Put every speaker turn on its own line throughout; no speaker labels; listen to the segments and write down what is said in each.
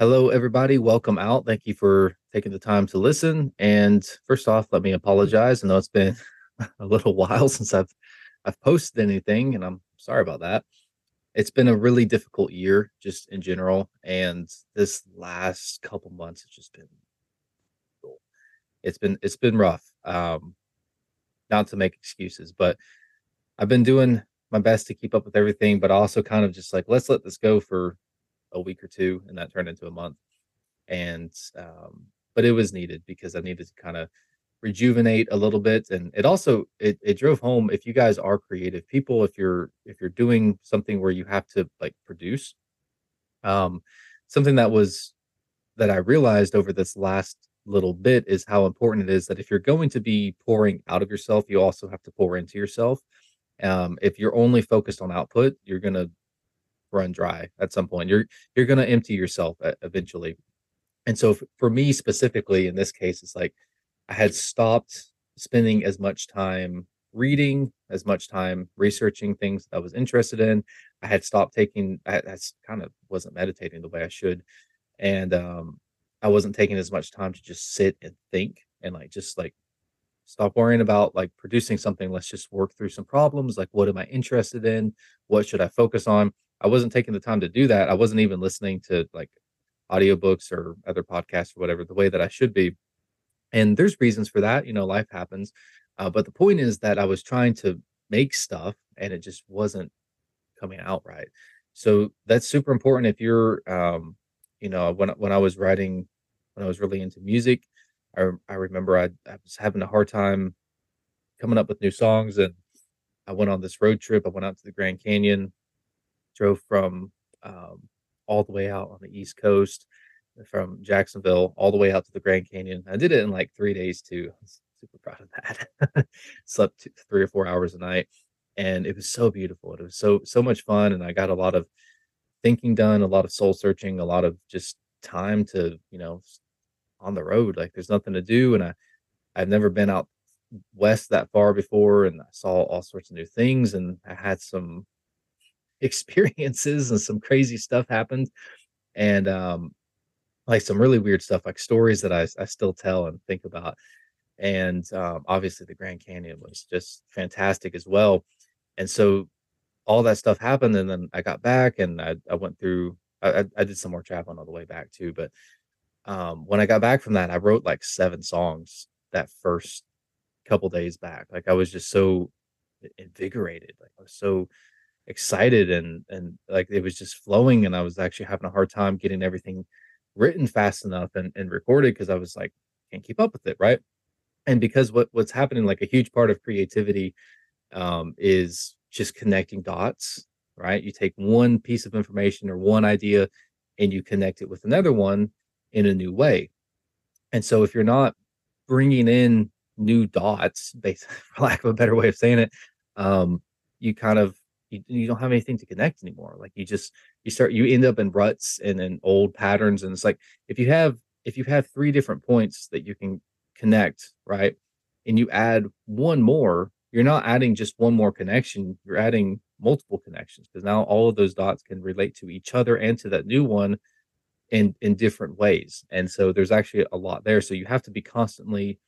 Hello, everybody. Welcome out. Thank you for taking the time to listen. And first off, let me apologize. I know it's been a little while since I've I've posted anything, and I'm sorry about that. It's been a really difficult year, just in general, and this last couple months has just been it's been it's been rough. Um, not to make excuses, but I've been doing my best to keep up with everything, but also kind of just like let's let this go for a week or two, and that turned into a month. And um, but it was needed because I needed to kind of rejuvenate a little bit, and it also it it drove home if you guys are creative people, if you're if you're doing something where you have to like produce, um, something that was that I realized over this last little bit is how important it is that if you're going to be pouring out of yourself, you also have to pour into yourself. Um, if you're only focused on output, you're gonna run dry at some point. You're you're going to empty yourself eventually. And so for me specifically in this case it's like I had stopped spending as much time reading, as much time researching things that I was interested in. I had stopped taking I, I kind of wasn't meditating the way I should and um I wasn't taking as much time to just sit and think and like just like stop worrying about like producing something let's just work through some problems like what am i interested in what should i focus on I wasn't taking the time to do that. I wasn't even listening to like audiobooks or other podcasts or whatever the way that I should be. And there's reasons for that. You know, life happens. Uh, but the point is that I was trying to make stuff and it just wasn't coming out right. So that's super important if you're, um, you know, when when I was writing, when I was really into music, I I remember I, I was having a hard time coming up with new songs, and I went on this road trip. I went out to the Grand Canyon drove from um, all the way out on the East Coast from Jacksonville all the way out to the Grand Canyon. I did it in like three days too. Super proud of that. Slept two, three or four hours a night, and it was so beautiful. It was so so much fun, and I got a lot of thinking done, a lot of soul searching, a lot of just time to you know on the road. Like there's nothing to do, and I I've never been out west that far before, and I saw all sorts of new things, and I had some experiences and some crazy stuff happened and um like some really weird stuff like stories that I, I still tell and think about and um, obviously the grand canyon was just fantastic as well and so all that stuff happened and then i got back and i, I went through I, I did some more traveling on the way back too but um, when i got back from that i wrote like seven songs that first couple days back like i was just so invigorated like i was so excited and and like it was just flowing and I was actually having a hard time getting everything written fast enough and, and recorded because I was like can't keep up with it right? And because what what's happening like a huge part of creativity um, is just connecting dots right? You take one piece of information or one idea and you connect it with another one in a new way. And so if you're not bringing in new dots based for lack of a better way of saying it um, you kind of you, you don't have anything to connect anymore like you just you start you end up in ruts and in old patterns and it's like if you have if you have three different points that you can connect right and you add one more you're not adding just one more connection you're adding multiple connections because now all of those dots can relate to each other and to that new one in in different ways and so there's actually a lot there so you have to be constantly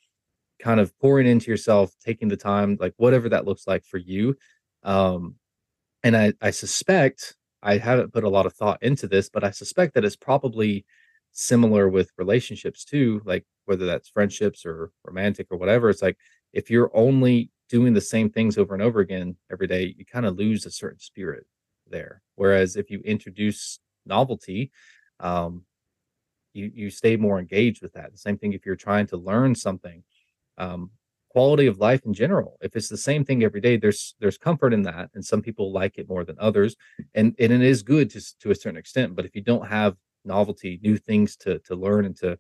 kind of pouring into yourself taking the time like whatever that looks like for you um and I, I suspect I haven't put a lot of thought into this, but I suspect that it's probably similar with relationships too, like whether that's friendships or romantic or whatever. It's like if you're only doing the same things over and over again every day, you kind of lose a certain spirit there. Whereas if you introduce novelty, um, you you stay more engaged with that. The same thing if you're trying to learn something. Um, quality of life in general. If it's the same thing every day, there's there's comfort in that, and some people like it more than others, and and it is good to to a certain extent. But if you don't have novelty, new things to to learn and to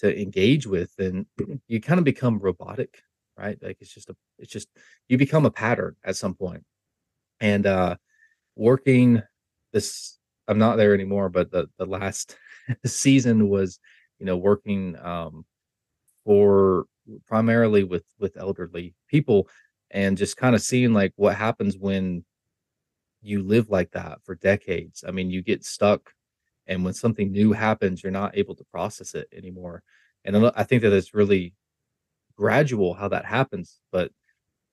to engage with, then you kind of become robotic, right? Like it's just a it's just you become a pattern at some point. And uh working this I'm not there anymore, but the the last season was, you know, working um for primarily with with elderly people and just kind of seeing like what happens when you live like that for decades. I mean, you get stuck and when something new happens, you're not able to process it anymore. And I think that it's really gradual how that happens, but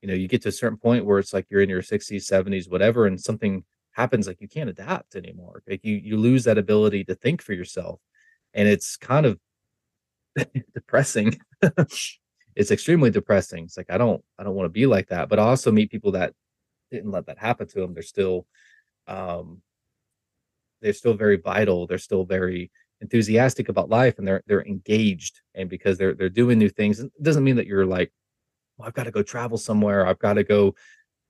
you know, you get to a certain point where it's like you're in your 60s, 70s, whatever, and something happens like you can't adapt anymore. Like you you lose that ability to think for yourself. And it's kind of depressing. It's extremely depressing. It's like I don't I don't want to be like that. But I also meet people that didn't let that happen to them. They're still um they're still very vital. They're still very enthusiastic about life and they're they're engaged and because they're they're doing new things. It doesn't mean that you're like, well, I've got to go travel somewhere. I've got to go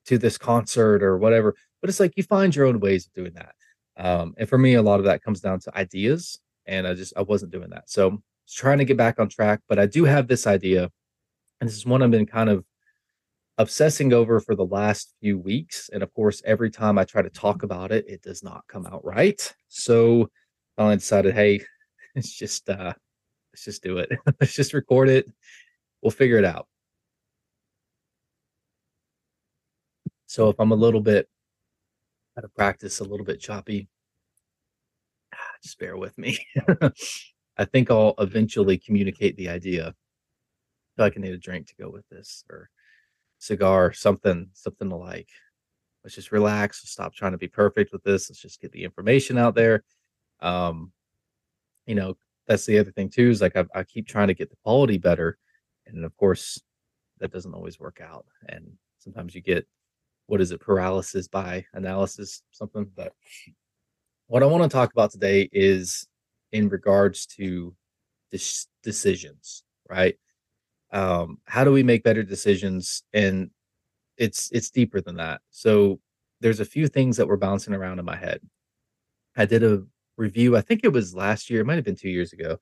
to this concert or whatever. But it's like you find your own ways of doing that. Um, and for me, a lot of that comes down to ideas. And I just I wasn't doing that. So trying to get back on track, but I do have this idea, and this is one I've been kind of obsessing over for the last few weeks. And of course, every time I try to talk about it, it does not come out right. So I decided, hey, let's just uh let's just do it. let's just record it. We'll figure it out. So if I'm a little bit out of practice, a little bit choppy, just bear with me. I think I'll eventually communicate the idea. I like I need a drink to go with this or cigar, something, something to like. Let's just relax. Stop trying to be perfect with this. Let's just get the information out there. Um, you know, that's the other thing too, is like I, I keep trying to get the quality better. And of course, that doesn't always work out. And sometimes you get what is it, paralysis by analysis, something. But what I want to talk about today is in regards to decisions, right? Um, how do we make better decisions? And it's it's deeper than that. So there's a few things that were bouncing around in my head. I did a review, I think it was last year, it might have been two years ago.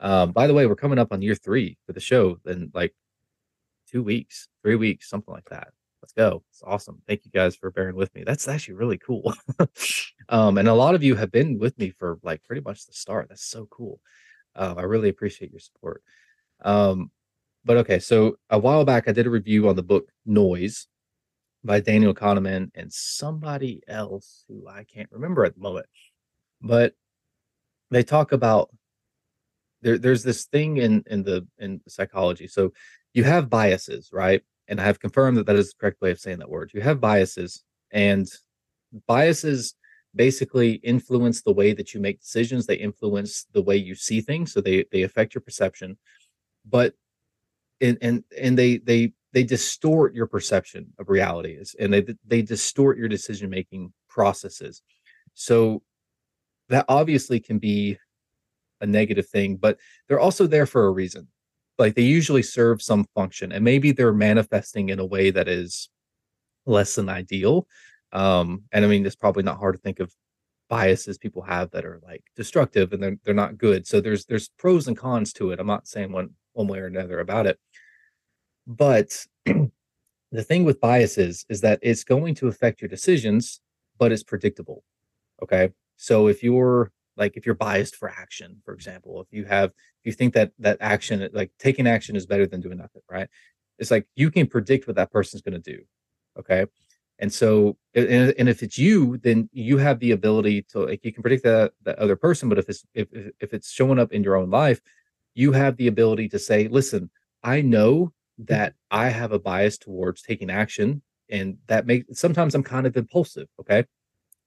Um, by the way, we're coming up on year three for the show in like two weeks, three weeks, something like that. Let's go. It's awesome. Thank you guys for bearing with me. That's actually really cool. um, and a lot of you have been with me for like pretty much the start. That's so cool. Uh, I really appreciate your support. Um, but okay, so a while back I did a review on the book Noise by Daniel Kahneman and somebody else who I can't remember at the moment. But they talk about there, there's this thing in in the in psychology. So you have biases, right? And I have confirmed that that is the correct way of saying that word. You have biases, and biases basically influence the way that you make decisions. They influence the way you see things, so they they affect your perception. But and and and they they they distort your perception of realities, and they they distort your decision making processes. So that obviously can be a negative thing, but they're also there for a reason like they usually serve some function and maybe they're manifesting in a way that is less than ideal um and i mean it's probably not hard to think of biases people have that are like destructive and they're, they're not good so there's there's pros and cons to it i'm not saying one one way or another about it but the thing with biases is that it's going to affect your decisions but it's predictable okay? So if you're like if you're biased for action for example if you have if you think that that action like taking action is better than doing nothing right? It's like you can predict what that person's going to do okay? And so and, and if it's you then you have the ability to like you can predict that that other person but if it's if if it's showing up in your own life you have the ability to say listen i know mm-hmm. that i have a bias towards taking action and that makes sometimes i'm kind of impulsive okay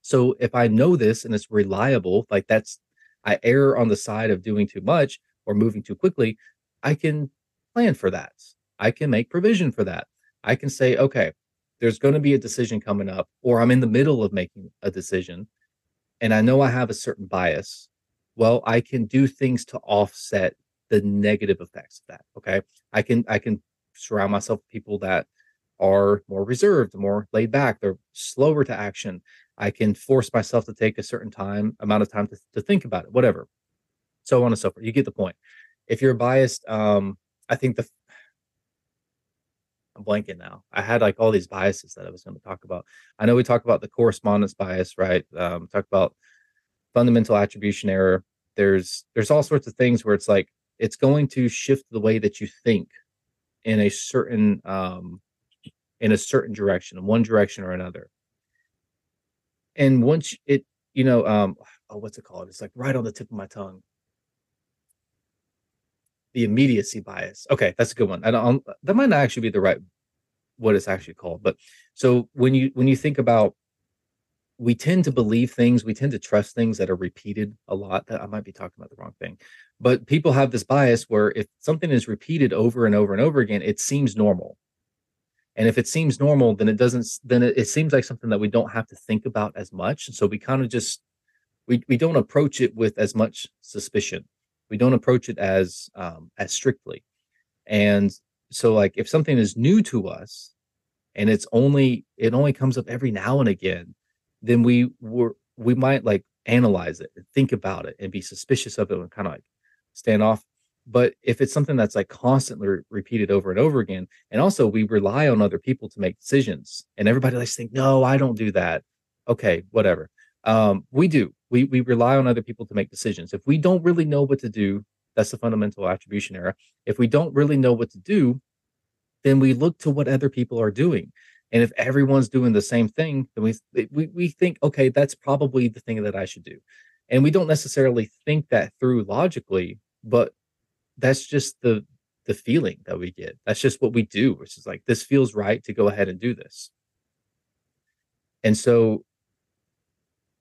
so if I know this and it's reliable, like that's I err on the side of doing too much or moving too quickly, I can plan for that. I can make provision for that. I can say, okay, there's going to be a decision coming up, or I'm in the middle of making a decision, and I know I have a certain bias. Well, I can do things to offset the negative effects of that. Okay. I can I can surround myself with people that are more reserved, more laid back. They're slower to action. I can force myself to take a certain time amount of time to, to think about it, whatever. So on and so forth. You get the point. If you're biased, um, I think the I'm blanking now. I had like all these biases that I was going to talk about. I know we talked about the correspondence bias, right? Um, talk about fundamental attribution error. There's there's all sorts of things where it's like it's going to shift the way that you think in a certain um, in a certain direction, in one direction or another. And once it, you know, um, oh, what's it called? It's like right on the tip of my tongue. The immediacy bias. Okay, that's a good one. Don't. That might not actually be the right what it's actually called. But so when you when you think about we tend to believe things, we tend to trust things that are repeated a lot. That I might be talking about the wrong thing. But people have this bias where if something is repeated over and over and over again, it seems normal. And if it seems normal, then it doesn't then it, it seems like something that we don't have to think about as much. And so we kind of just we we don't approach it with as much suspicion. We don't approach it as um as strictly. And so like if something is new to us and it's only it only comes up every now and again then we were we might like analyze it and think about it and be suspicious of it and kind of like stand off but if it's something that's like constantly re- repeated over and over again and also we rely on other people to make decisions and everybody likes to think no i don't do that okay whatever um, we do we we rely on other people to make decisions if we don't really know what to do that's the fundamental attribution error. If we don't really know what to do, then we look to what other people are doing. And if everyone's doing the same thing, then we, we, we think, okay, that's probably the thing that I should do. And we don't necessarily think that through logically, but that's just the the feeling that we get. That's just what we do, which is like this feels right to go ahead and do this. And so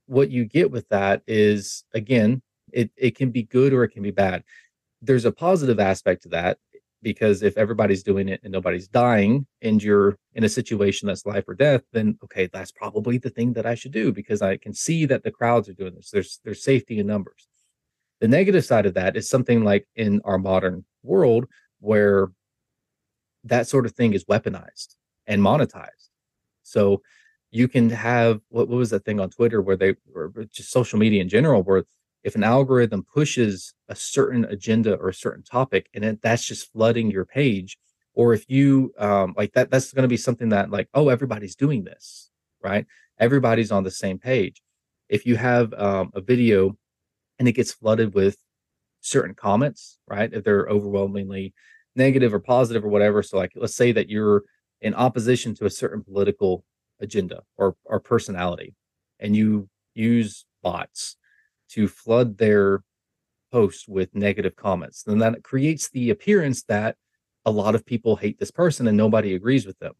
what you get with that is again, it it can be good or it can be bad there's a positive aspect to that because if everybody's doing it and nobody's dying and you're in a situation that's life or death then okay that's probably the thing that i should do because i can see that the crowds are doing this there's there's safety in numbers the negative side of that is something like in our modern world where that sort of thing is weaponized and monetized. So you can have what, what was that thing on twitter where they or just social media in general where if an algorithm pushes a certain agenda or a certain topic and it, that's just flooding your page or if you um, like that that's going to be something that like oh everybody's doing this right? Everybody's on the same page. If you have um, a video and it gets flooded with certain comments right if they're overwhelmingly negative or positive or whatever so like let's say that you're in opposition to a certain political agenda or or personality and you use bots to flood their post with negative comments. And that creates the appearance that a lot of people hate this person and nobody agrees with them.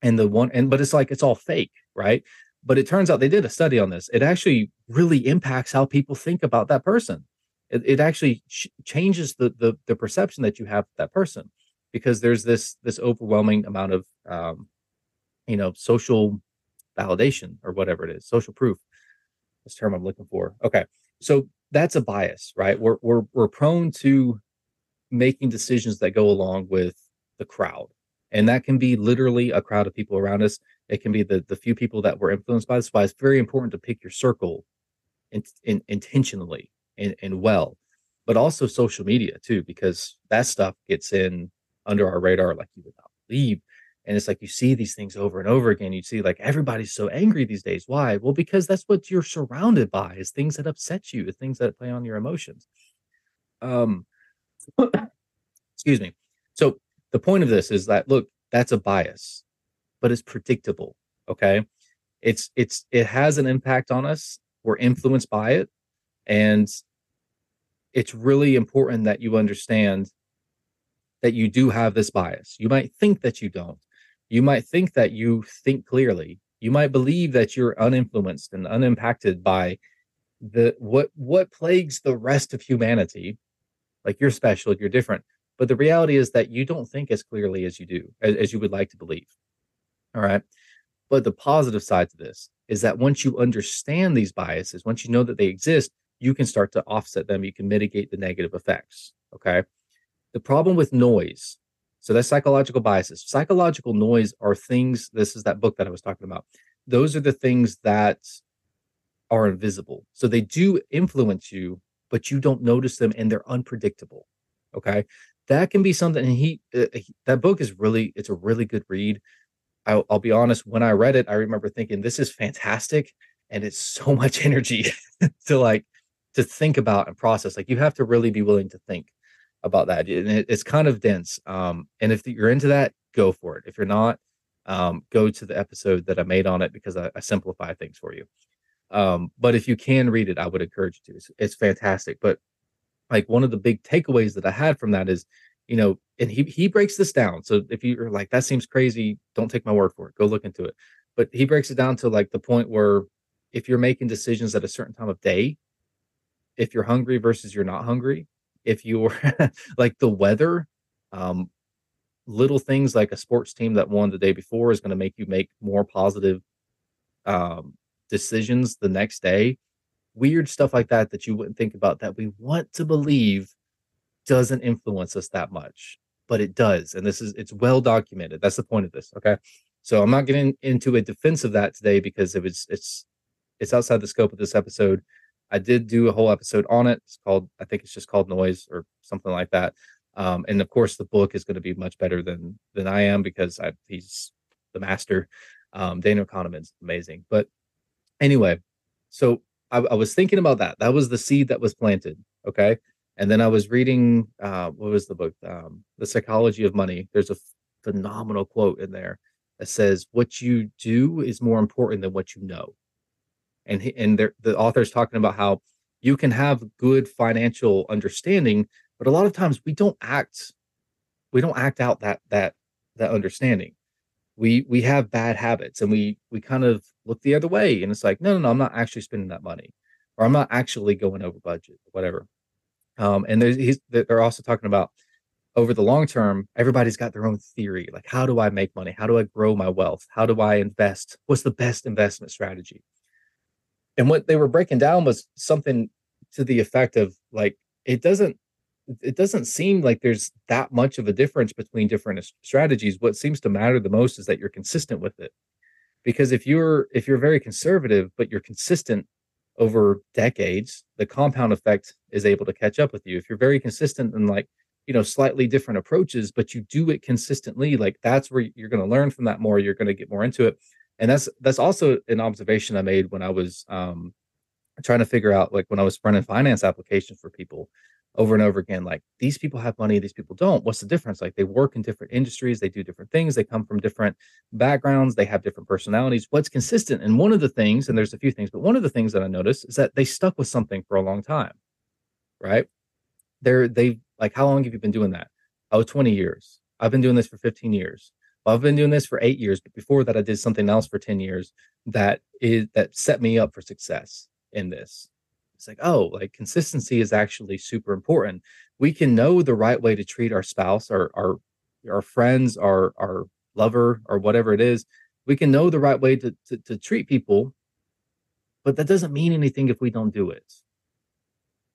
And the one, and but it's like it's all fake, right? But it turns out they did a study on this. It actually really impacts how people think about that person. It, it actually ch- changes the, the the perception that you have of that person because there's this this overwhelming amount of um, you know social validation or whatever it is, social proof this term I'm looking for. Okay. So that's a bias, right? We're we're we're prone to making decisions that go along with the crowd. And that can be literally a crowd of people around us. It can be the the few people that were influenced by. This. Why it's very important to pick your circle in, in, intentionally and, and well, but also social media too, because that stuff gets in under our radar like you would not believe. And it's like you see these things over and over again. You see like everybody's so angry these days. Why? Well because that's what you're surrounded by is things that upset you things that play on your emotions. Um excuse me. So the point of this is that look that's a bias but it's predictable okay it's it's it has an impact on us we're influenced by it and it's really important that you understand that you do have this bias. You might think that you don't, you might think that you think clearly. You might believe that you're uninfluenced and unimpacted by the what what plagues the rest of humanity. Like you're special, you're different. But the reality is that you don't think as clearly as you do, as, as you would like to believe. All right. But the positive side to this is that once you understand these biases, once you know that they exist, you can start to offset them. You can mitigate the negative effects. Okay. The problem with noise So that's psychological biases. Psychological noise are things. This is that book that I was talking about. Those are the things that are invisible. So they do influence you, but you don't notice them and they're unpredictable. Okay. That can be something. And he, uh, he that book is really, it's a really good read. I'll, I'll be honest, when I read it, I remember thinking, this is fantastic. And it's so much energy to like, to think about and process. Like you have to really be willing to think about that. And it, it's kind of dense. Um, and if you're into that, go for it. If you're not, um, go to the episode that I made on it because I, I simplify things for you. Um, but if you can read it, I would encourage you to. It's, it's fantastic. But like one of the big takeaways that I had from that is, you know, and he he breaks this down. So if you're like, that seems crazy, don't take my word for it. Go look into it. But he breaks it down to like the point where if you're making decisions at a certain time of day, if you're hungry versus you're not hungry, if you're like the weather, um, little things like a sports team that won the day before is going to make you make more positive um, decisions the next day weird stuff like that that you wouldn't think about that we want to believe doesn't influence us that much but it does and this is it's well documented that's the point of this okay? So i'm not getting into a defense of that today because it was it's it's outside the scope of this episode. I did do a whole episode on it it's called i think it's just called noise or something like that um, and of course the book is going to be much better than than i am because I, he's the master um, daniel kahneman's amazing but anyway so I, I, was thinking about that that was the seed that was planted okay and then i was reading uh what was the book? Um the psychology of money. There's a phenomenal quote in there that says what you do is more important than what you know. And he, and there, the author's talking about how you can have good financial understanding but a lot of times we don't act we don't act out that that that understanding. We we have bad habits and we we kind of look the other way and it's like no no no i'm not actually spending that money or i'm not actually going over budget whatever um and they're also talking about over the long term everybody's got their own theory like how do i make money? How do i grow my wealth? How do i invest? What's the best investment strategy? And what they were breaking down was something to the effect of like it doesn't it doesn't seem like there's that much of a difference between different strategies. What seems to matter the most is that you're consistent with it. Because if you're if you're very conservative but you're consistent over decades the compound effect is able to catch up with you. If you're very consistent and like you know slightly different approaches but you do it consistently like that's where you're going to learn from that more you're going to get more into it. And that's that's also an observation i made when i was um trying to figure out like when i was running finance applications for people over and over again like these people have money these people don't. What's the difference? Like they work in different industries they do different things they come from different backgrounds they have different personalities. What's consistent and one of the things and there's a few things but one of the things that i noticed is that they stuck with something for a long time right? They're they like how long have you been doing that? Oh 20 years. I've been doing this for 15 years. Well, i've been doing this for eight years but before that i did something else for 10 years that is that set me up for success in this it's like, oh, like consistency is actually super important. We can know the right way to treat our spouse, our our our friends, our our lover, or whatever it is. We can know the right way to, to, to treat people, but that doesn't mean anything if we don't do it.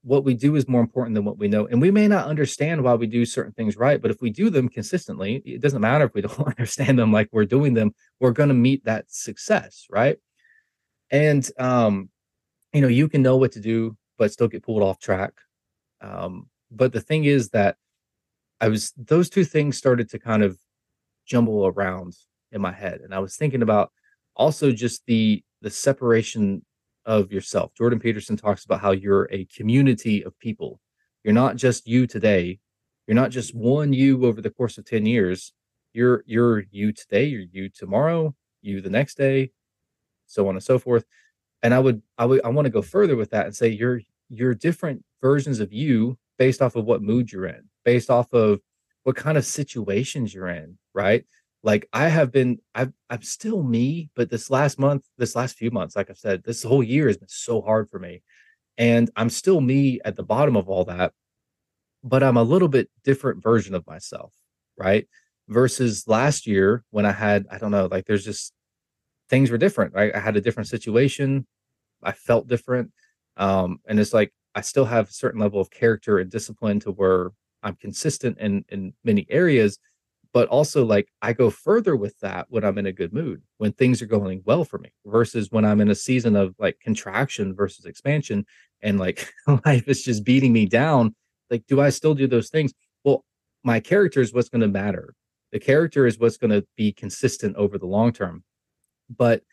What we do is more important than what we know. And we may not understand why we do certain things right, but if we do them consistently, it doesn't matter if we don't understand them like we're doing them, we're going to meet that success, right? And um, you know you can know what to do but still get pulled off track. Um, but the thing is that i was those two things started to kind of jumble around in my head and i was thinking about also just the the separation of yourself. Jordan peterson talks about how you're a community of people. You're not just you today. You're not just one you over the course of 10 years. You're you're you today you're you tomorrow you the next day so on and so forth and i would i would i want to go further with that and say you're you're different versions of you based off of what mood you're in based off of what kind of situations you're in right? Like i have been i've i'm still me but this last month this last few months like i've said this whole year has been so hard for me. And i'm still me at the bottom of all that but i'm a little bit different version of myself right? Versus last year when i had i don't know like there's just things were different right i had a different situation I felt different. Um, and it's like I still have a certain level of character and discipline to where I'm consistent in in many areas, but also like I go further with that when I'm in a good mood, when things are going well for me, versus when I'm in a season of like contraction versus expansion and like life is just beating me down. Like, do I still do those things? Well, my character is what's going to matter. The character is what's going to be consistent over the long term. But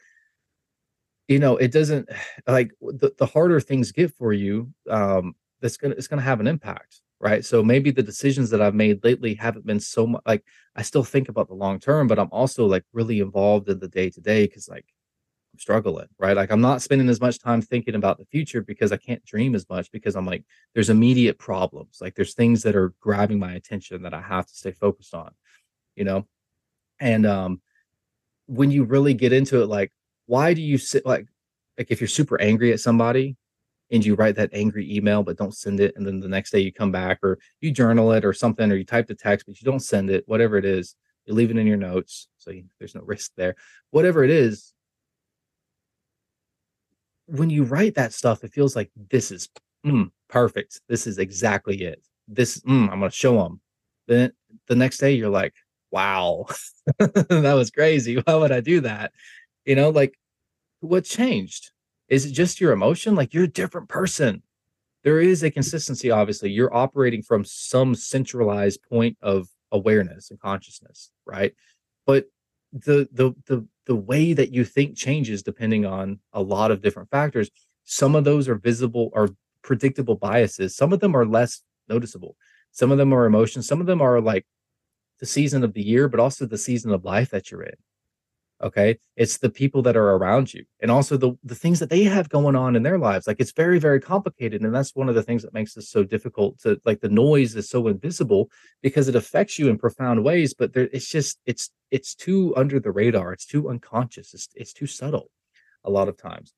you know, it doesn't like the, the harder things get for you, um, that's gonna it's gonna have an impact right? So maybe the decisions that I've made lately haven't been so much like I still think about the long term, but I'm also like really involved in the day to day because like I'm struggling, right? Like I'm not spending as much time thinking about the future because I can't dream as much because I'm like there's immediate problems. Like there's things that are grabbing my attention that I have to stay focused on, you know? And um when you really get into it, like why do you sit like like if you're super angry at somebody and you write that angry email but don't send it and then the next day you come back or you journal it or something or you type the text but you don't send it whatever it is you leave it in your notes so you, there's no risk there. Whatever it is when you write that stuff it feels like this is mm, perfect. This is exactly it. This mm, i'm going to show them then the next day you're like wow that was crazy why would i do that you know like what changed is it just your emotion? Like you're a different person. There is a consistency, obviously. You're operating from some centralized point of awareness and consciousness, right? But the the the the way that you think changes depending on a lot of different factors. Some of those are visible or predictable biases. Some of them are less noticeable. Some of them are emotions. Some of them are like the season of the year, but also the season of life that you're in okay? It's the people that are around you and also the the things that they have going on in their lives. Like it's very very complicated and that's one of the things that makes this so difficult to like the noise is so invisible because it affects you in profound ways but there it's just it's it's too under the radar. It's too unconscious. It's, it's too subtle a lot of times.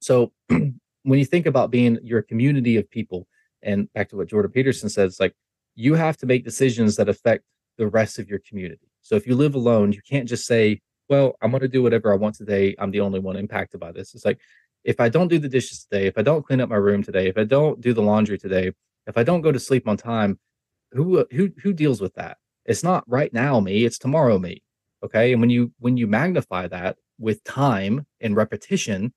So when you think about being your community of people and back to what jordan peterson says like you have to make decisions that affect the rest of your community so if you live alone, you can't just say, well, I'm going to do whatever I want today. I'm the only one impacted by this. It's like, if I don't do the dishes today, if I don't clean up my room today, if I don't do the laundry today, if I don't go to sleep on time, who who who deals with that? It's not right now me, it's tomorrow me. Okay? And when you when you magnify that with time and repetition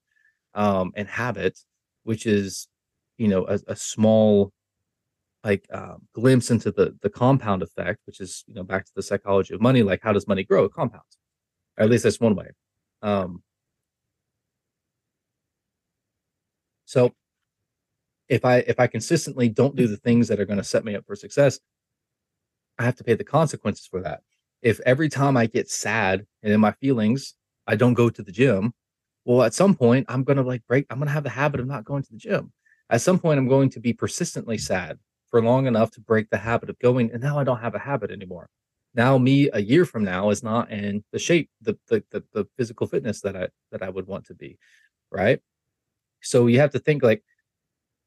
um and habit, which is you know a, a small like um, glimpse into the the compound effect, which is you know back to the psychology of money. Like, how does money grow? It compounds. Or at least that's one way. Um, so if I if I consistently don't do the things that are going to set me up for success, I have to pay the consequences for that. If every time I get sad and in my feelings, I don't go to the gym, well, at some point I'm gonna like break. I'm gonna have the habit of not going to the gym. At some point, I'm going to be persistently sad for long enough to break the habit of going and now i don't have a habit anymore. Now me a year from now is not in the shape the the, the, the physical fitness that i that i would want to be right? So you have to think like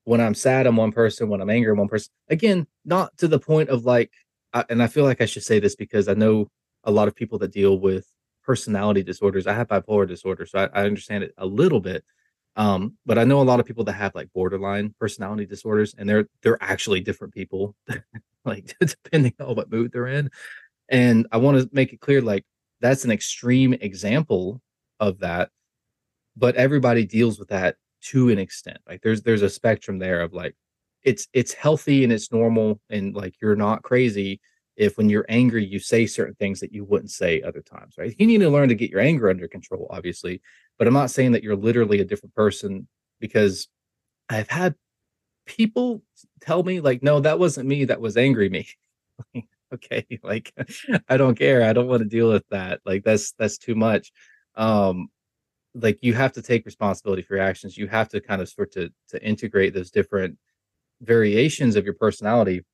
when i'm sad i'm one person when i'm angry i'm one person again not to the point of like I, and i feel like i should say this because i know a lot of people that deal with personality disorders. I have bipolar disorder so I, I understand it a little bit um, but I know a lot of people that have like borderline personality disorders, and they're they're actually different people, like depending on what mood they're in. And I want to make it clear, like that's an extreme example of that, but everybody deals with that to an extent. Like there's there's a spectrum there of like it's it's healthy and it's normal and like you're not crazy if when you're angry you say certain things that you wouldn't say other times right you need to learn to get your anger under control obviously but i'm not saying that you're literally a different person because i've had people tell me like no that wasn't me that was angry me. Okay like i don't care i don't want to deal with that like that's that's too much. Um like you have to take responsibility for your actions you have to kind of sort to to integrate those different variations of your personality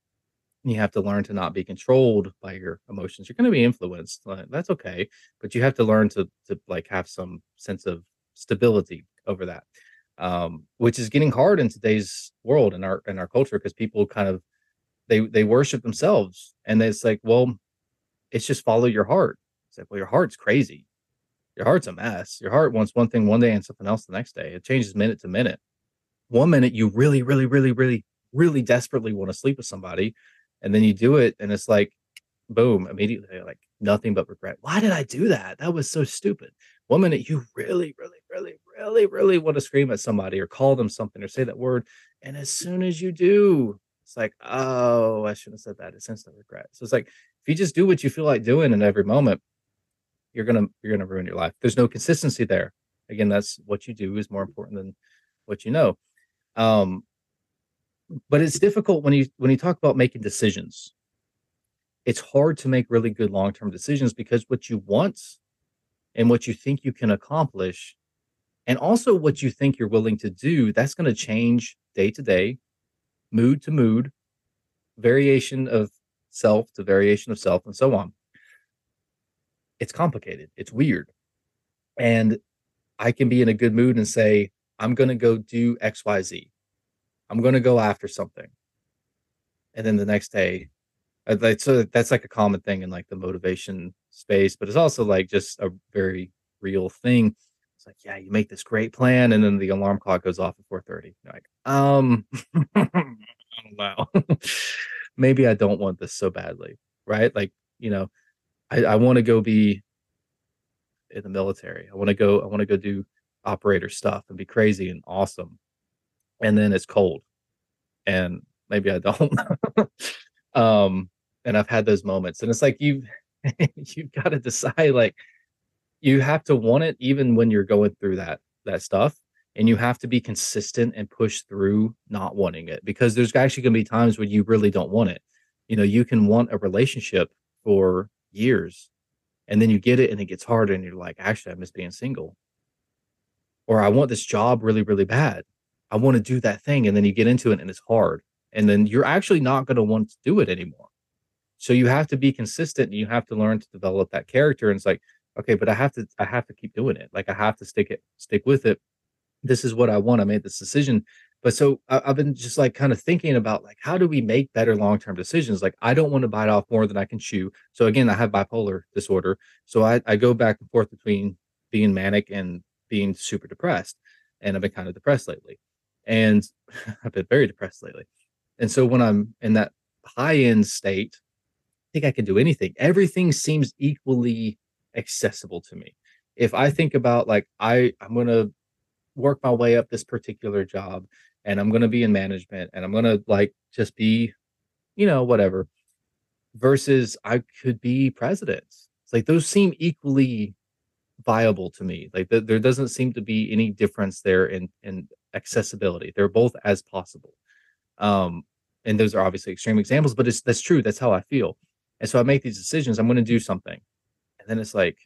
you have to learn to not be controlled by your emotions. You're going to be influenced. That's okay, but you have to learn to to like have some sense of stability over that, um, which is getting hard in today's world and our in our culture because people kind of they they worship themselves and it's like, well, it's just follow your heart. It's like, well, your heart's crazy. Your heart's a mess. Your heart wants one thing one day and something else the next day. It changes minute to minute. One minute you really, really, really, really, really desperately want to sleep with somebody and then you do it and it's like boom, immediately like nothing but regret. Why did I do that? That was so stupid. One minute you really, really, really, really, really want to scream at somebody or call them something or say that word. And as soon as you do, it's like, oh, I shouldn't have said that. It's instant regret. So it's like if you just do what you feel like doing in every moment, you're gonna you're gonna ruin your life. There's no consistency there. Again, that's what you do is more important than what you know. Um, but it's difficult when you when you talk about making decisions. It's hard to make really good long-term decisions because what you want and what you think you can accomplish and also what you think you're willing to do, that's going to change day to day, mood to mood, variation of self to variation of self and so on. It's complicated. It's weird. And I can be in a good mood and say, I'm going to go do XYZ. I'm going to go after something. And then the next day, uh, so that's like a common thing in like the motivation space, but it's also like just a very real thing. It's like, yeah, you make this great plan, and then the alarm clock goes off at 4:30. You're like, um, wow, maybe I don't want this so badly, right? Like, you know, I, I want to go be in the military. I want to go. I want to go do operator stuff and be crazy and awesome. And then it's cold, and maybe I don't. um, and I've had those moments, and it's like you've you've got to decide like you have to want it even when you're going through that that stuff and you have to be consistent and push through not wanting it because there's actually going to be times when you really don't want it. You know you can want a relationship for years and then you get it and it gets hard and you're like actually i miss being single. Or i want this job really really bad i want to do that thing and then you get into it and it's hard and then you're actually not going to want to do it anymore. So you have to be consistent and you have to learn to develop that character and it's like okay but i have to i have to keep doing it. Like i have to stick it stick with it. This is what i want. I made this decision. But so I, have been just like kind of thinking about like how do we make better long-term decisions? Like i don't want to bite off more than i can chew. So again i have bipolar disorder. So i, I go back and forth between being manic and being super depressed and i've been kind of depressed lately and i've been very depressed lately and so when i'm in that high end state i think i can do anything everything seems equally accessible to me if i think about like i i'm going to work my way up this particular job and I'm going to be in management and I'm going to like just be, you know, whatever. Versus I could be president. It's like those seem equally viable to me. Like th- there doesn't seem to be any difference there in in accessibility. They're both as possible. Um, and those are obviously extreme examples, but it's that's true. That's how I feel. And so I make these decisions. I'm going to do something, and then it's like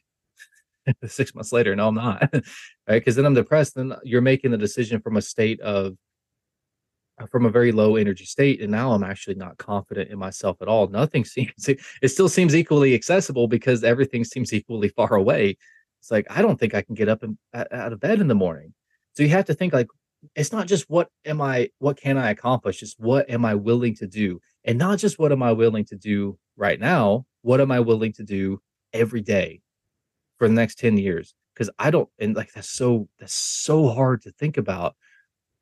six months later, no, I'm not. right? Because then I'm depressed. Then you're making the decision from a state of uh, from a very low energy state and now i'm actually not confident in myself at all nothing seems it still seems equally accessible because everything seems equally far away it's like i don't think i can get up and out of bed in the morning so you have to think like it's not just what am i what can i accomplish it's what am i willing to do and not just what am i willing to do right now what am i willing to do every day for the next 10 years because i don't and like that's so that's so hard to think about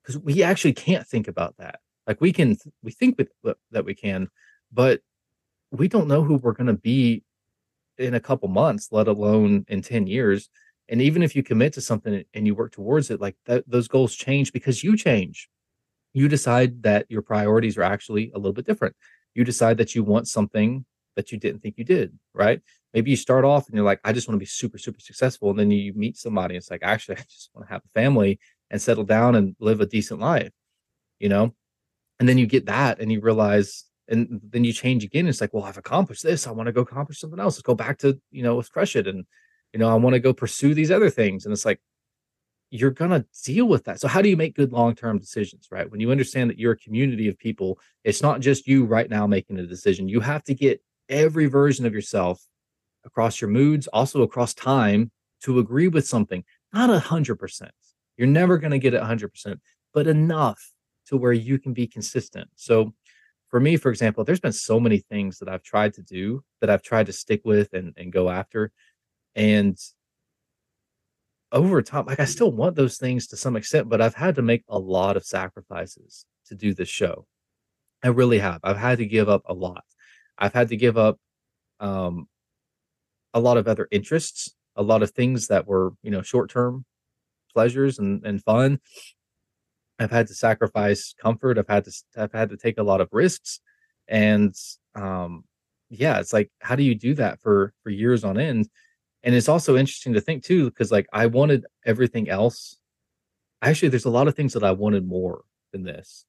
because we actually can't think about that. Like we can, we think with, that we can, but we don't know who we're going to be in a couple months, let alone in 10 years. And even if you commit to something and you work towards it, like those goals change because you change. You decide that your priorities are actually a little bit different. You decide that you want something that you didn't think you did, right? Maybe you start off and you're like, I just want to be super, super successful. And then you meet somebody, and it's like, actually, I just want to have a family and settle down and live a decent life, you know? And then you get that and you realize, and then you change again. It's like, well, I've accomplished this. I want to go accomplish something else. Let's go back to, you know, let's crush it. And, you know, I want to go pursue these other things. And it's like, you're going to deal with that. So, how do you make good long term decisions, right? When you understand that you're a community of people, it's not just you right now making a decision. You have to get every version of yourself across your moods, also across time to agree with something, not a hundred percent. You're never going to get it 100%, but enough to where you can be consistent. So, for me, for example, there's been so many things that I've tried to do that I've tried to stick with and, and go after. And over time, like I still want those things to some extent, but I've had to make a lot of sacrifices to do this show. I really have. I've had to give up a lot. I've had to give up um, a lot of other interests, a lot of things that were, you know, short term pleasures and, and fun. I've had to sacrifice comfort. I've had to I've had to take a lot of risks, and um, yeah, it's like how do you do that for for years on end? And it's also interesting to think too, because like I wanted everything else. Actually, there's a lot of things that I wanted more than this,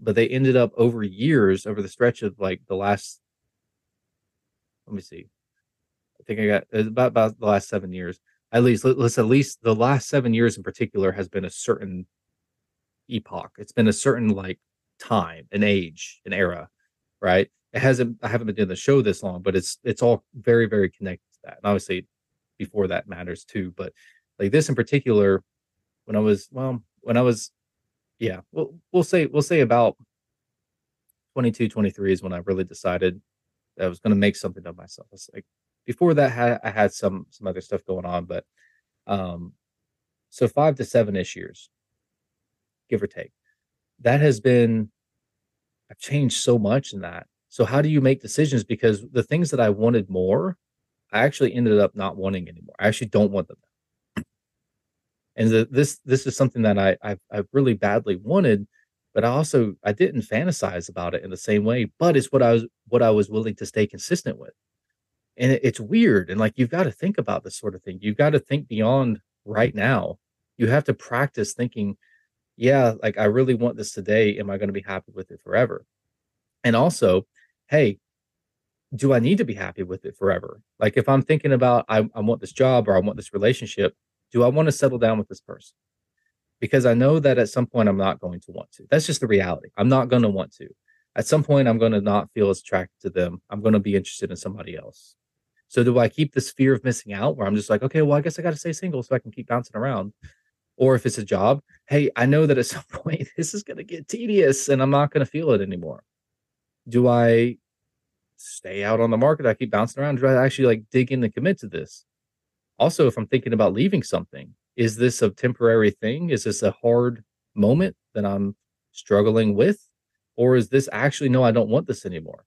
but they ended up over years, over the stretch of like the last. Let me see. I think I got about about the last seven years. At least let's at least the last seven years in particular has been a certain epoch. It's been a certain like time, an age, an era, right? It hasn't. I haven't been doing the show this long, but it's it's all very very connected to that. And obviously, before that matters too. But like this in particular, when I was well, when I was, yeah, we'll we'll say we'll say about 22, 23 is when I really decided that I was going to make something of myself. It's like before that, I had some some other stuff going on, but um, so five to seven ish years give or take. That has been, I've changed so much in that. So, how do you make decisions? Because the things that I wanted more, I actually ended up not wanting anymore. I actually don't want them. And the, this this is something that I I, I really badly wanted, but I also I didn't fantasize about it in the same way. But it's what I was what I was willing to stay consistent with. And it, it's weird. And like you've got to think about this sort of thing. You've got to think beyond right now. You have to practice thinking yeah, like I really want this today. Am I going to be happy with it forever? And also, hey, do I need to be happy with it forever? Like if I'm thinking about I, I want this job or I want this relationship, do I want to settle down with this person? Because I know that at some point I'm not going to want to. That's just the reality. I'm not going to want to. At some point, I'm going to not feel as attracted to them. I'm going to be interested in somebody else. So do I keep this fear of missing out where I'm just like, okay, well, I guess I got to stay single so I can keep bouncing around? or if it's a job, hey, I know that at some point this is going to get tedious and I'm not going to feel it anymore. Do I stay out on the market? I keep bouncing around. Do I actually like dig in and commit to this? Also, if I'm thinking about leaving something, is this a temporary thing? Is this a hard moment that I'm struggling with? Or is this actually, no, I don't want this anymore?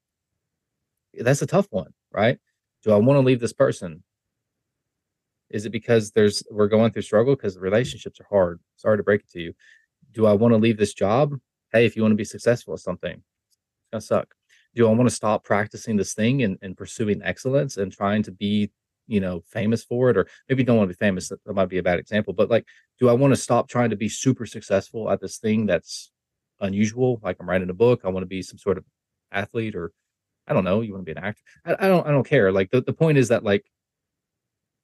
That's a tough one, right? Do I want to leave this person? Is it because there's we're going through struggle because relationships are hard? Sorry to break it to you. Do I want to leave this job? Hey, if you want to be successful at something, it's gonna suck. Do I want to stop practicing this thing and, and pursuing excellence and trying to be, you know, famous for it? Or maybe don't want to be famous. That, might be a bad example. But like, do I want to stop trying to be super successful at this thing that's unusual? Like I'm writing a book. I want to be some sort of athlete or I don't know. You want to be an actor? I, I don't. I don't care. Like the, the point is that like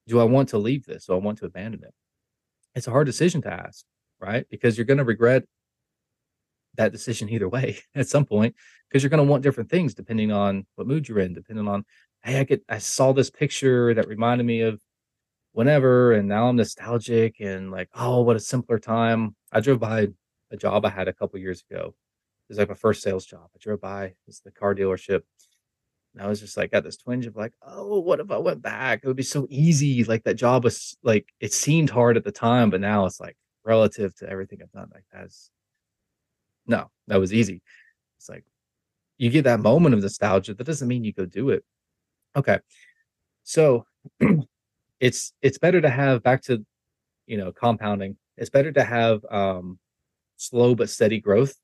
do I want to leave this? Do I want to abandon it? It's a hard decision to ask, right? Because you're to regret that decision either way at some point because you're going to want different things depending on what mood you're in, depending on, hey, I get, I saw this picture that reminded me of whenever, and now I'm nostalgic and like, oh, what a simpler time. I drove by a job I had a couple years ago. It was like my first sales job. I drove by, it's the car dealership and I was just like, got this twinge of like, oh, what if I went back? It would be so easy. Like that job was like, it seemed hard at the time, but now it's like relative to everything I've done. Like that's no, that was easy. It's like you get that moment of nostalgia. That doesn't mean you go do it. Okay. So it's it's better to have back to you know compounding. It's better to have um slow but steady growth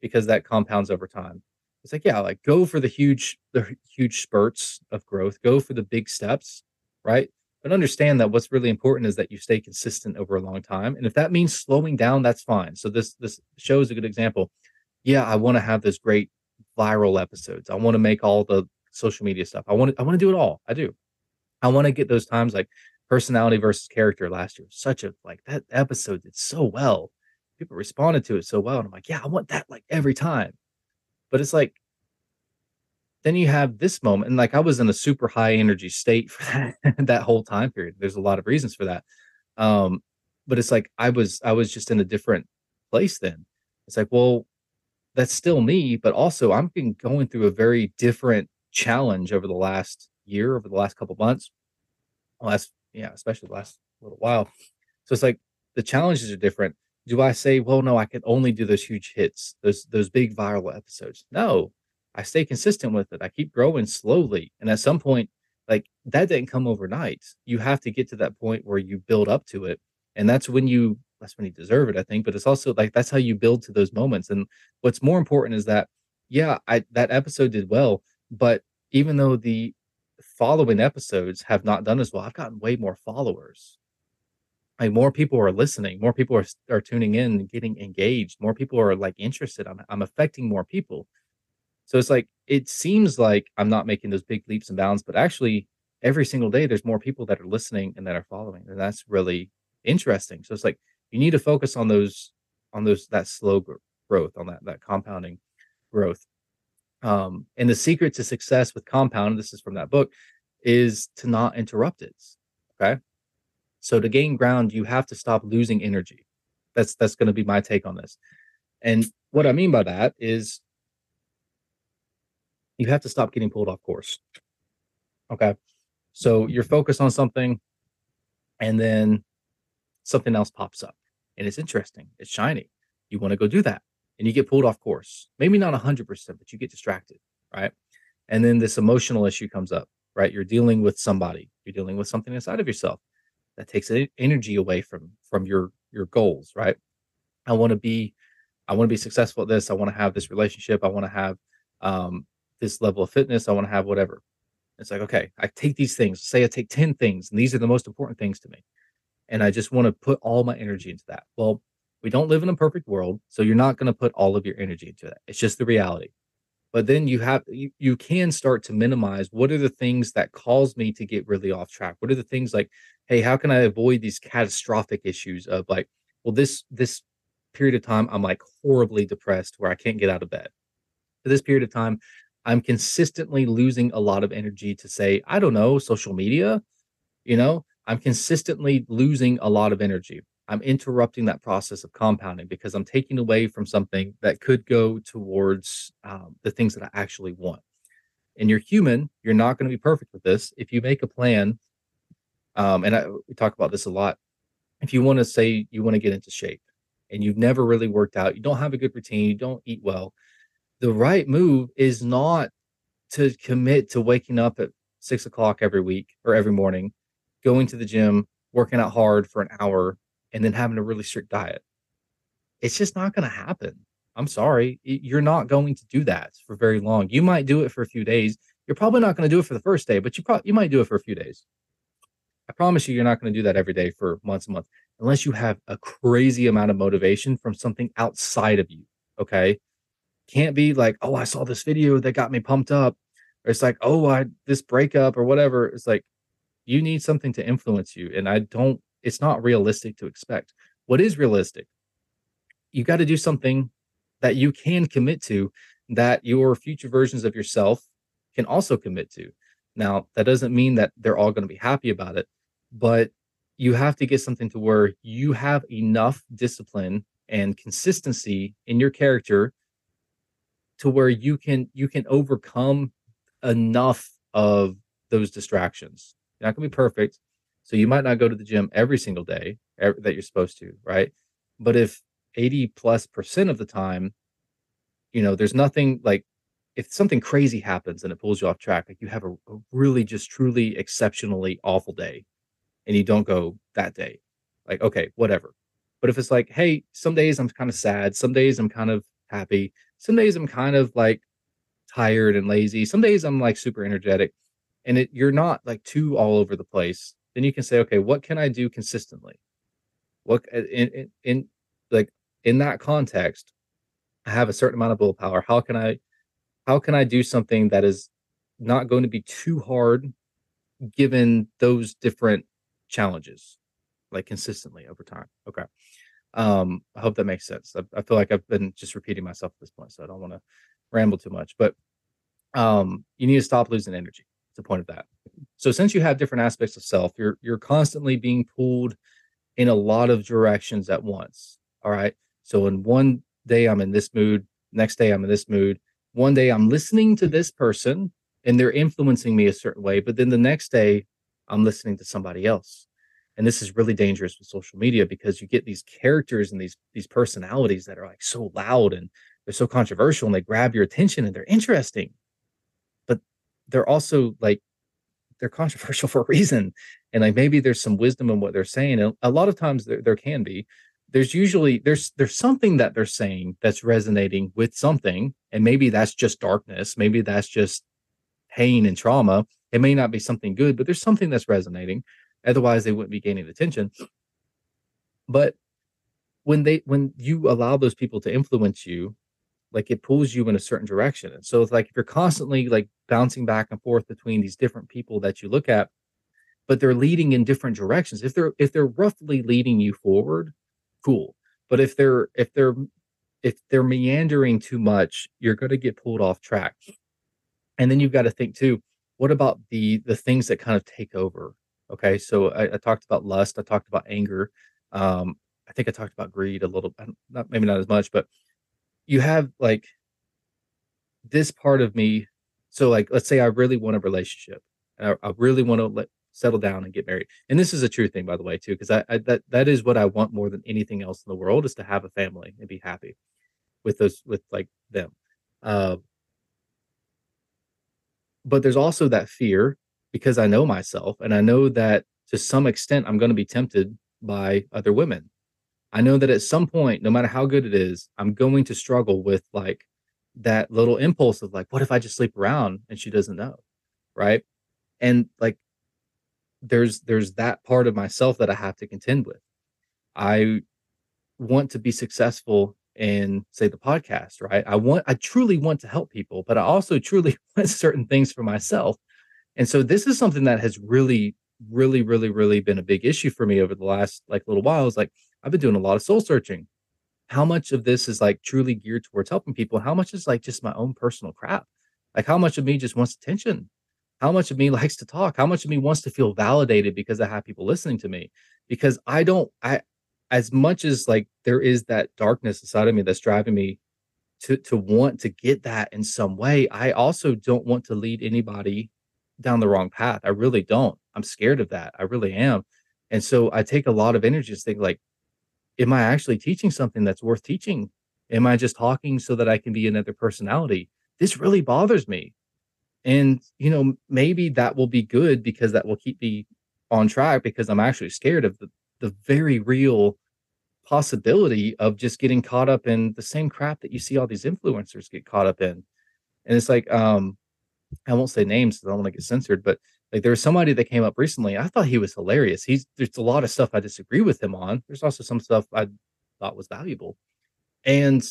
because that compounds over time it's like, yeah, like go for the huge, the huge spurts of growth, go for the big steps, right? But understand that what's really important is that you stay consistent over a long time. And if that means slowing down, that's fine. So this this show is a good example. Yeah, I want to have this great viral episodes. I want to make all the social media stuff. I want to I want to do it all. I do. I want to get those times like personality versus character last year. Such a like that episode did so well. People responded to it so well. And I'm like, yeah, I want that like every time. But it's like then you have this moment, and like I was in a super high energy state for that that whole time period. There's a lot of reasons for that. Um, but it's like I was I was just in a different place then. It's like, well, that's still me, but also I'm been going through a very different challenge over the last year, over the last couple months. Last, yeah, especially the last little while. So it's like the challenges are different do I say, well, no, I can only do those huge hits, those those big viral episodes? No, I stay consistent with it. I keep growing slowly, and at some point, like that didn't come overnight. You have to get to that point where you build up to it. And that's when you that's when you deserve it, I think. But it's also like that's how you build to those moments. And what's more important is that, yeah, I that episode did well, but even though the following episodes have not done as well, I've gotten way more followers. Like more people are listening, more people are are tuning in and getting engaged, more people are like interested. I'm I'm affecting more people. So it's like it seems like I'm not making those big leaps and bounds, but actually every single day there's more people that are listening and that are following. And that's really interesting. So it's like you need to focus on those on those that slow growth, on that that compounding growth. Um, and the secret to success with compound, this is from that book, is to not interrupt it. Okay. So to gain ground, you have to stop losing energy. That's that's going to be my take on this. And what I mean by that is you have to stop getting pulled off course. Okay. So you're focused on something and then something else pops up and it's interesting, it's shiny. You want to go do that and you get pulled off course. Maybe not 100%, but you get distracted, right? And then this emotional issue comes up, right? You're dealing with somebody, you're dealing with something inside of yourself that takes energy away from from your your goals, right? I want to be I want to be successful at this. I want to have this relationship. I want to have um, this level of fitness. I want to have whatever. It's like, okay, I take these things, say I take 10 things, and these are the most important things to me. And I just want to put all my energy into that. Well, we don't live in a perfect world. So you're not going to put all of your energy into that. It's just the reality. But then you have, you, you can start to minimize what are the things that cause me to get really off track? What are the things like, hey, how can I avoid these catastrophic issues of like, well, this, this period of time, I'm like horribly depressed where I can't get out of bed. For this period of time, I'm consistently losing a lot of energy to say, I don't know, social media, you know, I'm consistently losing a lot of energy. I'm interrupting that process of compounding because I'm taking away from something that could go towards um, the things that I actually want. And you're human, you're not going to be perfect with this. If you make a plan, um, and I, we talk about this a lot, if you want to say you want to get into shape and you've never really worked out, you don't have a good routine, you don't eat well, the right move is not to commit to waking up at six o'clock every week or every morning, going to the gym, working out hard for an hour, and then having a really strict diet. It's just not going to happen. I'm sorry. You're not going to do that for very long. You might do it for a few days. You're probably not going to do it for the first day, but you probably you might do it for a few days. I promise you, you're not going to do that every day for months and months unless you have a crazy amount of motivation from something outside of you. Okay can't be like, oh, I saw this video that got me pumped up. Or it's like, oh, I this breakup or whatever. It's like you need something to influence you. And I don't, it's not realistic to expect. What is realistic? You got to do something that you can commit to that your future versions of yourself can also commit to. Now, that doesn't mean that they're all going to be happy about it, but you have to get something to where you have enough discipline and consistency in your character to where you can you can overcome enough of those distractions. You're not gonna be perfect, so you might not go to the gym every single day every, that you're supposed to, right? But if 80 plus percent of the time, you know, there's nothing like if something crazy happens and it pulls you off track, like you have a, a really just truly exceptionally awful day and you don't go that day, like, okay, whatever. But if it's like, hey, some days I'm kind of sad, some days I'm kind of happy, some days I'm kind of like tired and lazy. Some days I'm like super energetic and it, you're not like too all over the place. Then you can say, okay, what can I do consistently? What uh, in, in, in like in that context, I have a certain amount of willpower. How can I, how can I do something that is not going to be too hard given those different challenges like consistently over time? Okay. Um, I hope that makes sense. I, I feel like I've been just repeating myself at this point, so I don't want to ramble too much. But um, you need to stop losing energy. It's the point of that. So since you have different aspects of self, you're you're constantly being pulled in a lot of directions at once. All right. So in one day I'm in this mood, next day I'm in this mood. One day I'm listening to this person and they're influencing me a certain way, but then the next day I'm listening to somebody else and this is really dangerous with social media because you get these characters and these these personalities that are like so loud and they're so controversial and they grab your attention and they're interesting. But they're also like they're controversial for a reason. And like maybe there's some wisdom in what they're saying and a lot of times there, there can be. There's usually there's there's something that they're saying that's resonating with something and maybe that's just darkness maybe that's just pain and trauma. It may not be something good but there's something that's resonating otherwise they wouldn't be gaining attention. But when they when you allow those people to influence you like it pulls you in a certain direction. And so it's like if you're constantly like bouncing back and forth between these different people that you look at but they're leading in different directions. If they're if they're roughly leading you forward cool. But if they're if they're if they're meandering too much you're going to get pulled off track. And then you've got to think too what about the the things that kind of take over okay so i, I talked about lust i talked about anger um i think i talked about greed a little not maybe not as much but you have like this part of me. So, like, let's say I really want a relationship. I, I really want to let settle down and get married. And this is a true thing, by the way, too, because I, I, that that is what I want more than anything else in the world is to have a family and be happy with those with like them. Uh, but there's also that fear because I know myself and I know that to some extent I'm going to be tempted by other women I know that at some point, no matter how good it is, I'm going to struggle with like that little impulse of like, what if I just sleep around and she doesn't know? Right. And like there's there's that part of myself that I have to contend with. I want to be successful in say the podcast, right? I want I truly want to help people, but I also truly want certain things for myself. And so this is something that has really, really, really, really been a big issue for me over the last like little while. Is like I've been doing a lot of soul searching. How much of this is like truly geared towards helping people? How much is like just my own personal crap? Like how much of me just wants attention? How much of me likes to talk? How much of me wants to feel validated because I have people listening to me? Because I don't, I, as much as like there is that darkness inside of me that's driving me to to want to get that in some way, I also don't want to lead anybody down the wrong path. I really don't. I'm scared of that. I really am. And so I take a lot of energy to think like, am I actually teaching something that's worth teaching? Am I just talking so that I can be another personality? This really bothers me. And, you know, maybe that will be good because that will keep me on track because I'm actually scared of the, the very real possibility of just getting caught up in the same crap that you see all these influencers get caught up in. And it's like, um, I won't say names, because I don't want to get censored, but like there was somebody that came up recently. I thought he was hilarious. He's there's a lot of stuff I disagree with him on. There's also some stuff I thought was valuable. And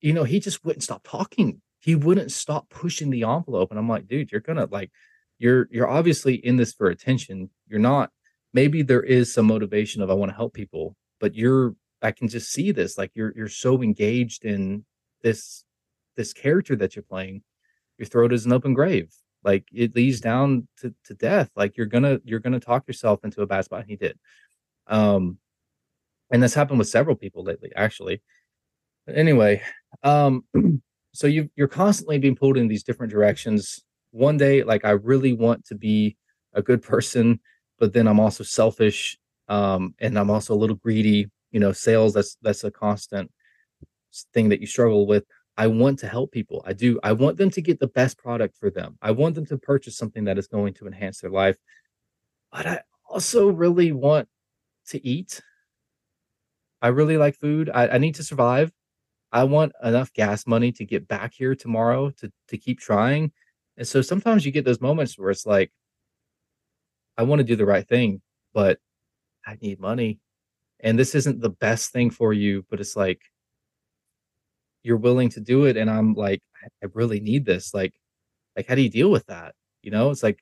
you know, he just wouldn't stop talking. He wouldn't stop pushing the envelope. And I'm like, dude, you're gonna like you're you're obviously in this for attention. You're not maybe there is some motivation of I want to help people, but you're I can just see this. Like you're you're so engaged in this this character that you're playing. Your throat is an open grave. Like it leads down to, to death. Like you're gonna you're gonna talk yourself into a bad spot he did. Um and this happened with several people lately actually. But anyway um so you you're constantly being pulled in these different directions. One day like i really want to be a good person but then i'm also selfish um and i'm also a little greedy. You know sales that's that's a constant thing that you struggle with I want to help people. I do. I want them to get the best product for them. I want them to purchase something that is going to enhance their life. But I also really want to eat. I really like food. I, I need to survive. I want enough gas money to get back here tomorrow to to keep trying. And so sometimes you get those moments where it's like, I want to do the right thing, but I need money. And this isn't the best thing for you, but it's like you're willing to do it and i'm like i really need this like like how do you deal with that? You know it's like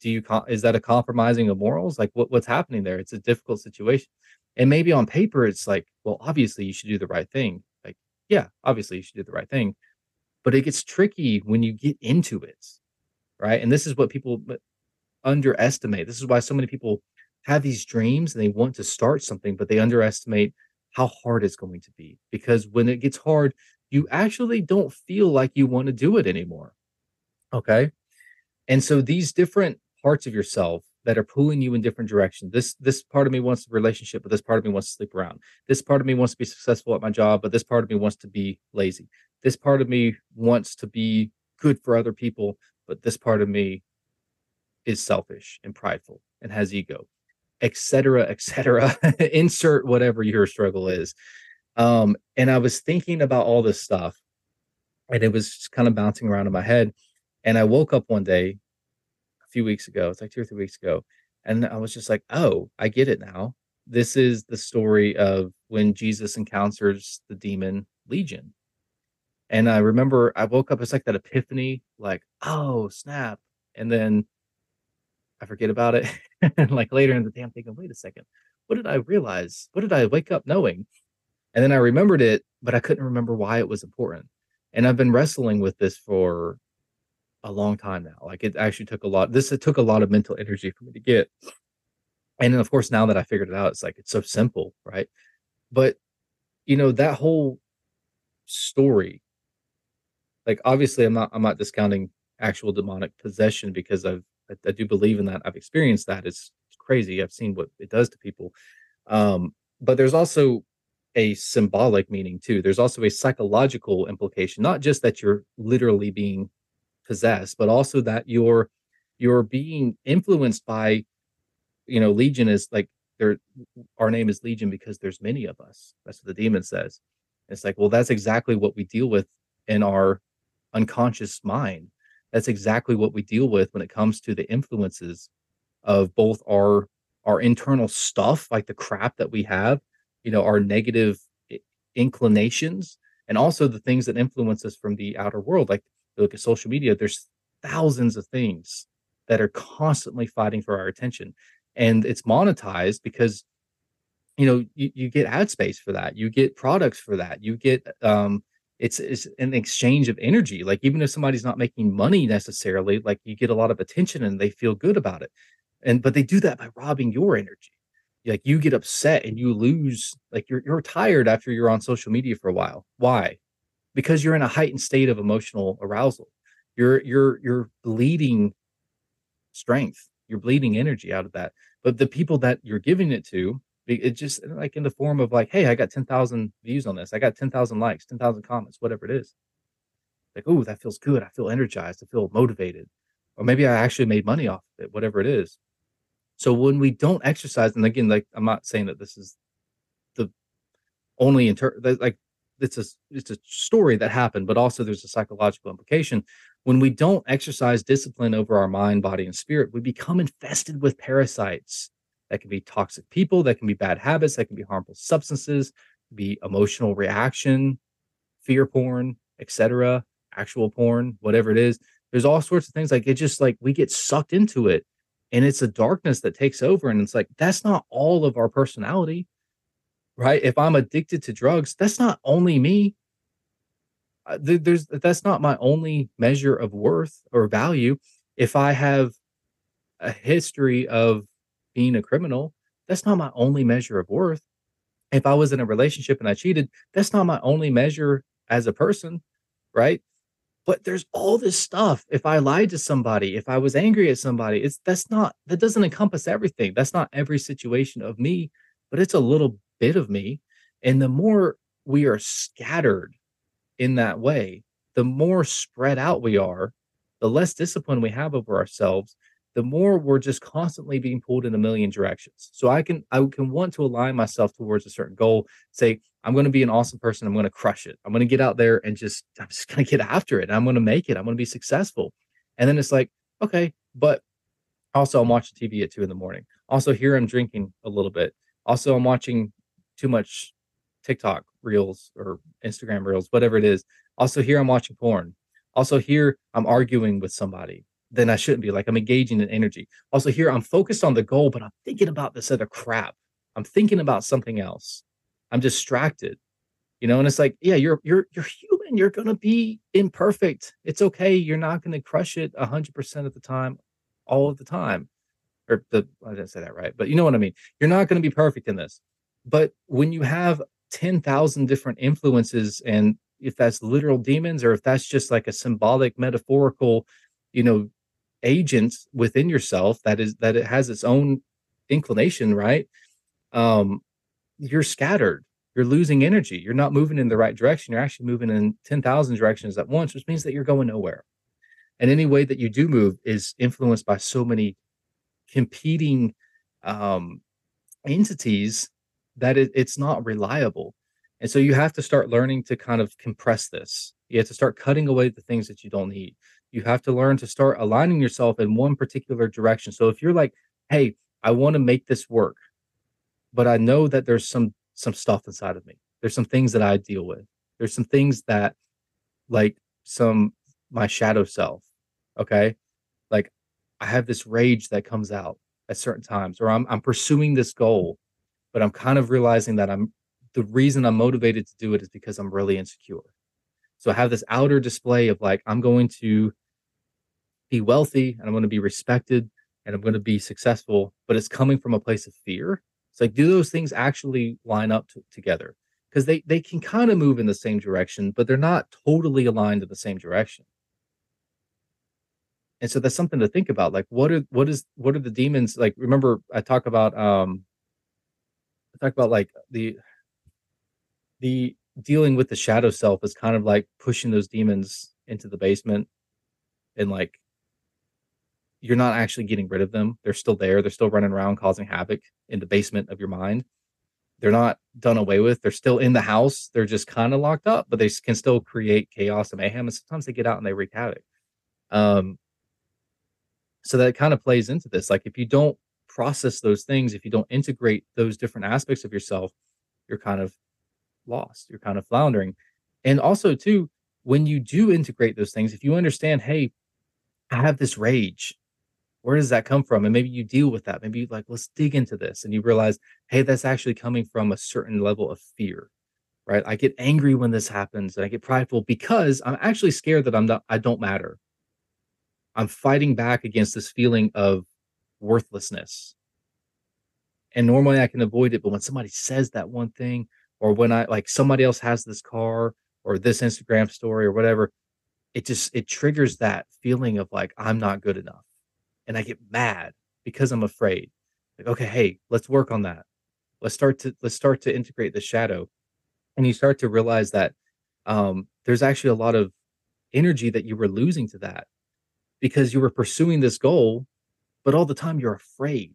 do you is that a compromising of morals? Like what, what's happening there? It's a difficult situation. And maybe on paper it's like well obviously you should do the right thing. Like yeah obviously you should do the right thing. But it gets tricky when you get into it right? And this is what people underestimate. This is why so many people have these dreams and they want to start something but they underestimate how hard it's going to be because when it gets hard, you actually don't feel like you want to do it anymore. Okay. And so these different parts of yourself that are pulling you in different directions. This this part of me wants a relationship, but this part of me wants to sleep around. This part of me wants to be successful at my job, but this part of me wants to be lazy. This part of me wants to be good for other people, but this part of me is selfish and prideful and has ego, etc., etc. Insert whatever your struggle is. Um, and I was thinking about all this stuff, and it was just kind of bouncing around in my head. And I woke up one day a few weeks ago, it's like two or three weeks ago, and I was just like, oh, I get it now. This is the story of when Jesus encounters the demon Legion. And I remember I woke up, it's like that epiphany, like, oh, snap. And then I forget about it. and like later in the day, I'm thinking, wait a second, what did I realize? What did I wake up knowing? And then I remembered it, but I couldn't remember why it was important. And I've been wrestling with this for a long time now. Like it actually took a lot. This it took a lot of mental energy for me to get. And then of course, now that I figured it out, it's like it's so simple, right? But you know, that whole story, like obviously I'm not I'm not discounting actual demonic possession because I've I, I do believe in that. I've experienced that. It's, it's crazy. I've seen what it does to people. Um, but there's also a symbolic meaning too. There's also a psychological implication, not just that you're literally being possessed, but also that you're you're being influenced by, you know, Legion is like there. Our name is Legion because there's many of us. That's what the demon says. It's like, well, that's exactly what we deal with in our unconscious mind. That's exactly what we deal with when it comes to the influences of both our our internal stuff, like the crap that we have, you know, our negative inclinations, and also the things that influence us from the outer world. Like look at social media, there's thousands of things that are constantly fighting for our attention. And it's monetized because you know you, you get ad space for that you get products for that you get um it's it's an exchange of energy like even if somebody's not making money necessarily like you get a lot of attention and they feel good about it. And but they do that by robbing your energy. Like you get upset and you lose like you're you're tired after you're on social media for a while. Why? Because you're in a heightened state of emotional arousal. You're you're you're bleeding strength. You're bleeding energy out of that. But the people that you're giving it to it just like in the form of like, hey, I got 10,000 views on this. I got 10,000 likes, 10,000 comments, whatever it is. Like, oh, that feels good. I feel energized. I feel motivated. Or maybe I actually made money off of it, whatever it is. So when we don't exercise, and again, like I'm not saying that this is the only inter like it's a it's a story that happened, but also there's a psychological implication. When we don't exercise discipline over our mind, body, and spirit, we become infested with parasites that can be toxic people, that can be bad habits, that can be harmful substances, be emotional reaction, fear porn, etc., actual porn, whatever it is. There's all sorts of things like it just like we get sucked into it and it's a darkness that takes over and it's like that's not all of our personality. Right? If I'm addicted to drugs, that's not only me. Uh, there's that's not my only measure of worth or value. If I have a history of being a criminal, that's not my only measure of worth. If I was in a relationship and I cheated, that's not my only measure as a person, right? But there's all this stuff. If I lied to somebody, if I was angry at somebody, it's that's not that doesn't encompass everything. That's not every situation of me, but it's a little bit of me. And the more we are scattered in that way, the more spread out we are, the less discipline we have over ourselves, the more we're just constantly being pulled in a million directions. So I can I can want to align myself towards a certain goal, say, I'm going to be an awesome person, I'm going to crush it. I'm going to get out there and just I'm just going to get after it. I'm going to make it. I'm going to be successful. And then it's like, okay, but also I'm watching TV at two in the morning. Also here I'm drinking a little bit. Also I'm watching too much TikTok reels or Instagram reels, whatever it is. Also here I'm watching porn. Also here I'm arguing with somebody then I shouldn't be. Like I'm engaging in energy. Also, here I'm focused on the goal, but I'm thinking about this other crap. I'm thinking about something else. I'm distracted. You know, and it's like, yeah, you're you're you're human. You're gonna be imperfect. It's okay. You're not gonna crush it hundred percent of the time, all of the time. Or the I didn't say that right, but you know what I mean. You're not gonna be perfect in this. But when you have 10,000 different influences and if that's literal demons or if that's just like a symbolic metaphorical you know agent within yourself that is that it has its own inclination right? Um you're scattered. You're losing energy. You're not moving in the right direction. You're actually moving in 10,000 directions at once which means that you're going nowhere. And any way that you do move is influenced by so many competing um, entities that it, it's not reliable. And so you have to start learning to kind of compress this. You have to start cutting away the things that you don't need you have to learn to start aligning yourself in one particular direction so if you're like hey i want to make this work but i know that there's some some stuff inside of me there's some things that i deal with there's some things that like some my shadow self. Okay. Like I have this rage that comes out at certain times, or I'm I'm pursuing this goal, but I'm kind of realizing that I'm the reason I'm motivated to do it is because I'm really insecure. So I have this outer display of like, I'm going to be wealthy and I'm going to be respected and I'm going to be successful, but it's coming from a place of fear. It's like, do those things actually line up to, together? Because they they can kind of move in the same direction, but they're not totally aligned in the same direction and so that's something to think about like what are what is what are the demons like remember i talk about um i talk about like the the dealing with the shadow self is kind of like pushing those demons into the basement and like you're not actually getting rid of them. They're still there. They're still running around causing havoc in the basement of your mind. They're not done away with. They're still in the house. They're just kind of locked up but they can still create chaos and mayhem and sometimes they get out and they wreak havoc. Um so that kind of plays into this. Like if you don't process those things if you don't integrate those different aspects of yourself you're kind of lost. You're kind of floundering. And also too when you do integrate those things if you understand hey i have this rage where does that come from and maybe you deal with that maybe like let's dig into this and you realize hey that's actually coming from a certain level of fear right i get angry when this happens and i get prideful because i'm actually scared that i'm not i don't matter I'm fighting back against this feeling of worthlessness. And normally I can avoid it, but when somebody says that one thing, or when I like somebody else has this car or this Instagram story or whatever, it just it triggers that feeling of like I'm not good enough. And I get mad because I'm afraid. Like, okay, hey, let's work on that. Let's start to let's start to integrate the shadow. And you start to realize that um, there's actually a lot of energy that you were losing to that because you were pursuing this goal, but all the time you're afraid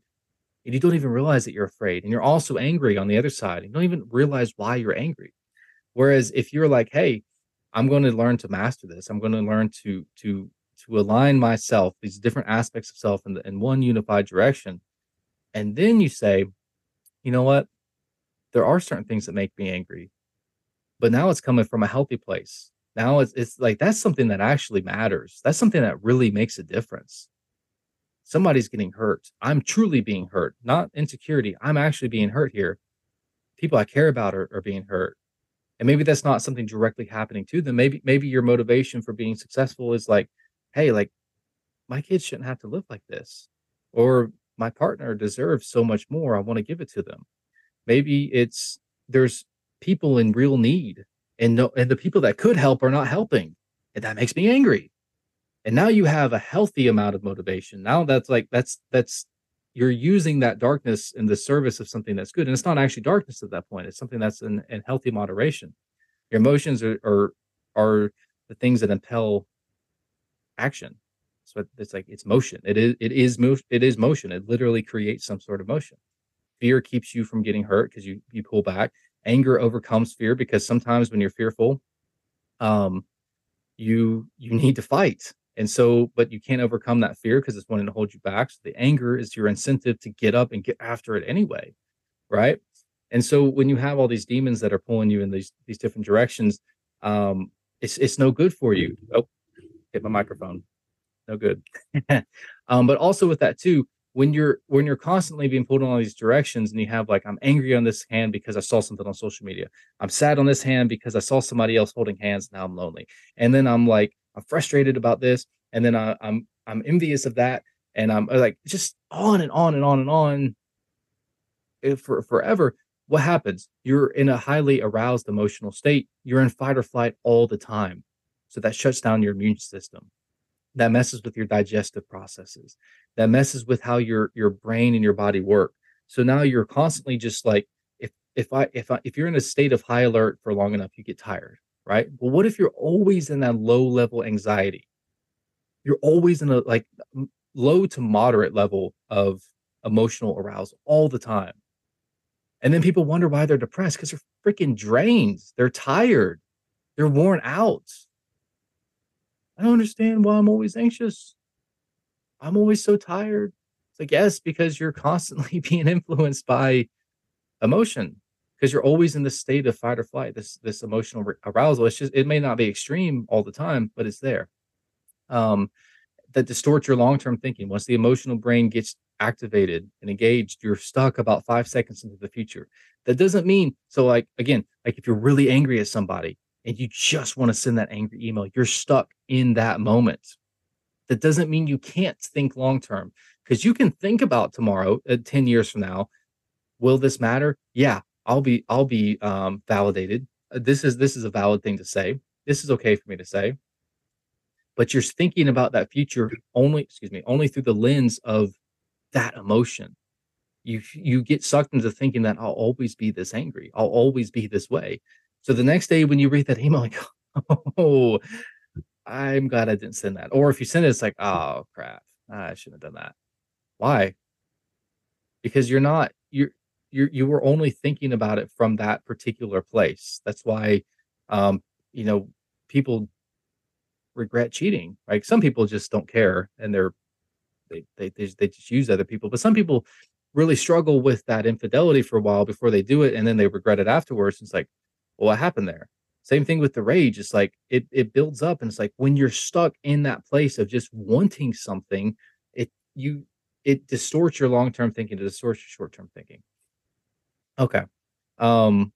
and you don't even realize that you're afraid. And you're also angry on the other side. You don't even realize why you're angry. Whereas if you're like, hey, I'm going to learn to master this, I'm going to learn to to to align myself, these different aspects of self in, the, in one unified direction. And then you say, you know what? There are certain things that make me angry, but now it's coming from a healthy place. Now it's it's like that's something that actually matters. That's something that really makes a difference. Somebody's getting hurt. I'm truly being hurt, not insecurity. I'm actually being hurt here. People I care about are, are being hurt. And maybe that's not something directly happening to them. Maybe maybe your motivation for being successful is like, hey, like my kids shouldn't have to live like this. Or my partner deserves so much more. I want to give it to them. Maybe it's there's people in real need and no and the people that could help are not helping and that makes me angry and now you have a healthy amount of motivation now that's like that's that's you're using that darkness in the service of something that's good and it's not actually darkness at that point it's something that's in, in healthy moderation your emotions are, are are the things that impel action. So it's like it's motion. It is it is motion it is motion. It literally creates some sort of motion. Fear keeps you from getting hurt because you you pull back. Anger overcomes fear because sometimes when you're fearful um you you need to fight. And so but you can't overcome that fear because it's wanting to hold you back. So the anger is your incentive to get up and get after it anyway right? And so when you have all these demons that are pulling you in these these different directions um it's it's no good for you. Oh hit my microphone. No good. Um but also with that too when you're when you're constantly being pulled in all these directions and you have like i'm angry on this hand because i saw something on social media. I'm sad on this hand because i saw somebody else holding hands now i'm lonely. And then i'm like i'm frustrated about this and then I, i'm i'm envious of that and i'm like just on and on and on and on. If for forever what happens? You're in a highly aroused emotional state. You're in fight or flight all the time so that shuts down your immune system that messes with your digestive processes that messes with how your your brain and your body work so now you're constantly just like if if i if i if you're in a state of high alert for long enough you get tired right well what if you're always in that low level anxiety you're always in a like low to moderate level of emotional arousal all the time. And then people wonder why they're depressed because they're freaking drained. They're tired. They're worn out. I don't understand why I'm always anxious. I'm always so tired. It's like, yes, because you're constantly being influenced by emotion because you're always in this state of fight or flight, this this emotional arousal. It's just it may not be extreme all the time, but it's there. Um, that distorts your long-term thinking. Once the emotional brain gets activated and engaged, you're stuck about five seconds into the future. That doesn't mean so like again, like if you're really angry at somebody and you just want to send that angry email, you're stuck in that moment. That doesn't mean you can't think long term because you can think about tomorrow, uh, 10 years from now. Will this matter? Yeah, I'll be I'll be um, validated. Uh, this is this is a valid thing to say. This is okay for me to say. But you're thinking about that future only, excuse me, only through the lens of that emotion. You you get sucked into thinking that I'll always be this angry. I'll always be this way. So the next day when you read that email, like, oh, I'm glad I didn't send that. Or if you send it, it's like, oh crap, I shouldn't have done that. Why? Because you're not you're you you were only thinking about it from that particular place. That's why, um, you know, people regret cheating. Like some people just don't care and they're they they they, they just use other people. But some people really struggle with that infidelity for a while before they do it, and then they regret it afterwards. It's like, well, what happened there? Same thing with the rage. It's like it it builds up, and it's like when you're stuck in that place of just wanting something, it you it distorts your long term thinking, it distorts your short term thinking. Okay. Um,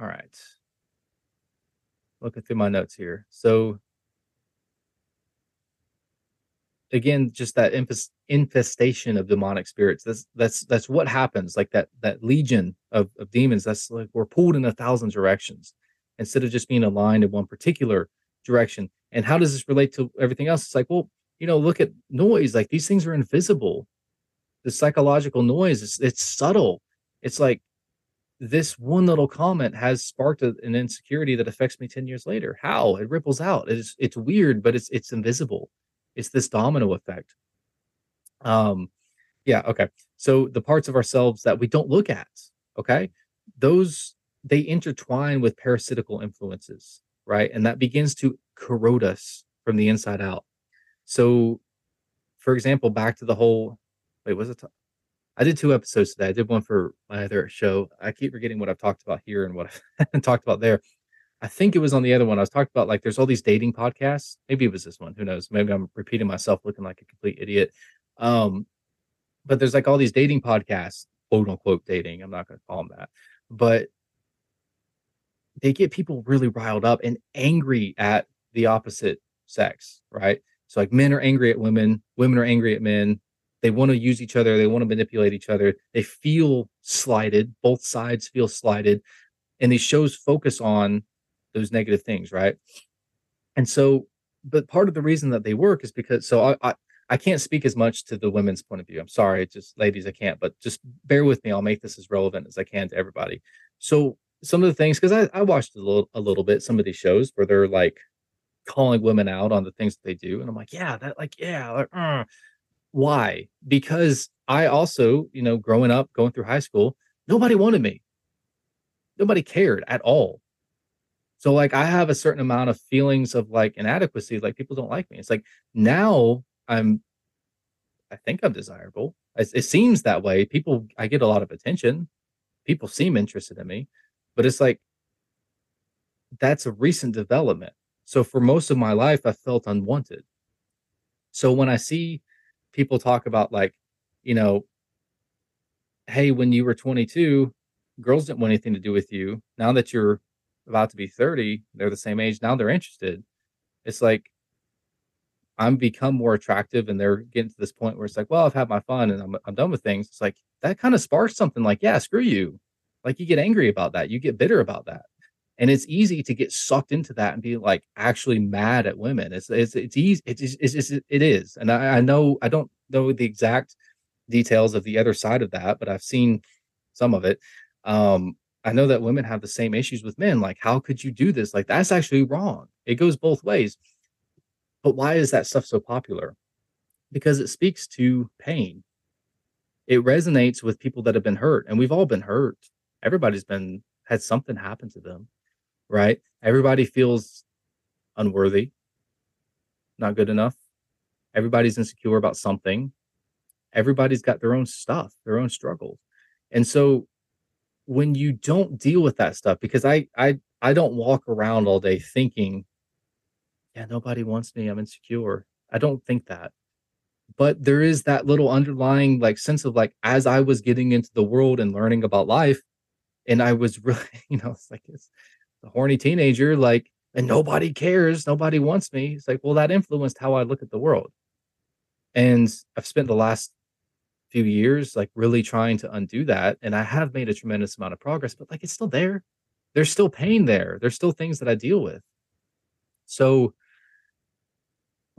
all right. Looking through my notes here. So again, just that infestation of demonic spirits. That's that's that's what happens. Like that that legion of, of demons. That's like we're pulled in a thousand directions instead of just being aligned in one particular direction. And how does this relate to everything else? It's like, well, you know, look at noise. Like these things are invisible. The psychological noise is it's subtle it's like this one little comment has sparked a, an insecurity that affects me 10 years later how it ripples out it's it's weird but it's it's invisible it's this domino effect um yeah okay so the parts of ourselves that we don't look at okay those they intertwine with parasitical influences right and that begins to corrode us from the inside out so for example back to the whole wait was it I did two episodes today. I did one for my other show. I keep forgetting what I've talked about here and what I've talked about there. I think it was on the other one. I was talking about like there's all these dating podcasts. Maybe it was this one. Who knows? Maybe I'm repeating myself, looking like a complete idiot. Um, but there's like all these dating podcasts, quote unquote dating. I'm not going to call them that, but they get people really riled up and angry at the opposite sex, right? So like men are angry at women, women are angry at men, they want to use each other they want to manipulate each other they feel slighted both sides feel slighted and these shows focus on those negative things right and so but part of the reason that they work is because so I, I I can't speak as much to the women's point of view. I'm sorry, just ladies, I can't, but just bear with me. I'll make this as relevant as I can to everybody. So some of the things, because I, I watched a little a little bit some of these shows where they're like calling women out on the things that they do, and I'm like, yeah, that like yeah, like, uh, why? Because I also, you know, growing up, going through high school, nobody wanted me. Nobody cared at all. So like I have a certain amount of feelings of like inadequacy, like people don't like me. It's like now I'm I think I'm desirable. It, it seems that way. People I get a lot of attention. People seem interested in me, but it's like that's a recent development. So for most of my life I felt unwanted. So when I see people talk about like, you know, hey, when you were 22, girls didn't want anything to do with you. Now that you're about to be 30, they're the same age. Now they're interested. It's like I'm become more attractive and they're getting to this point where it's like, well, I've had my fun and I'm I'm done with things. It's like that kind of sparks something like, yeah, screw you. Like you get angry about that. You get bitter about that and it's easy to get sucked into that and be like actually mad at women it's it's it's easy it's, it's, it's it is and I, I know i don't know the exact details of the other side of that but i've seen some of it um i know that women have the same issues with men like how could you do this like that's actually wrong it goes both ways But why is that stuff so popular? Because it speaks to pain. It resonates with people that have been hurt, and we've all been hurt. Everybody's been had something happen to them, right? Everybody feels unworthy, not good enough. Everybody's insecure about something. Everybody's got their own stuff, their own struggles. And so when you don't deal with that stuff, because I I I don't walk around all day thinking, yeah, nobody wants me, I'm insecure. I don't think that. But there is that little underlying like sense of like as I was getting into the world and learning about life, and I was really, you know, it's like it's the horny teenager, like, and nobody cares, nobody wants me. It's like, well, that influenced how I look at the world. And I've spent the last few years like really trying to undo that. And I have made a tremendous amount of progress, but like it's still there. There's still pain there. There's still things that I deal with. So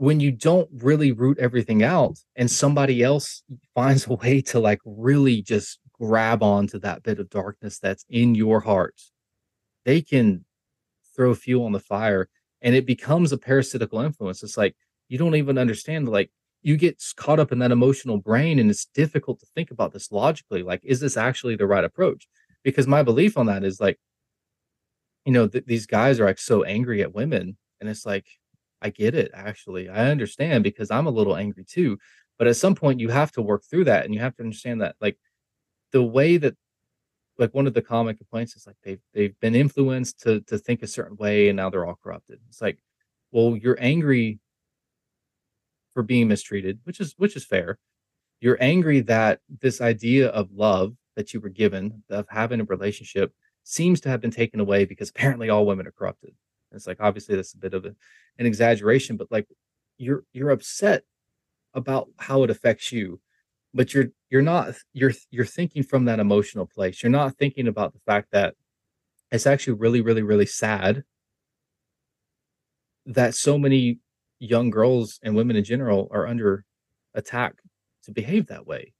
when you don't really root everything out and somebody else finds a way to like really just grab onto that bit of darkness that's in your heart, they can throw fuel on the fire and it becomes a parasitical influence. It's like you don't even understand like you get caught up in that emotional brain and it's difficult to think about this logically like is this actually the right approach because my belief on that is like you know th- these guys are like so angry at women and it's like i get it actually i understand because i'm a little angry too but at some point you have to work through that and you have to understand that like the way that like one of the common complaints is like they've they've been influenced to to think a certain way and now they're all corrupted it's like well you're angry for being mistreated, which is which is fair. You're angry that this idea of love that you were given, of having a relationship, seems to have been taken away because apparently all women are corrupted. It's like obviously that's a bit of a, an exaggeration, but like you're you're upset about how it affects you, but you're you're not you're you're thinking from that emotional place. You're not thinking about the fact that it's actually really really really sad that so many young girls and women in general are under attack to behave that way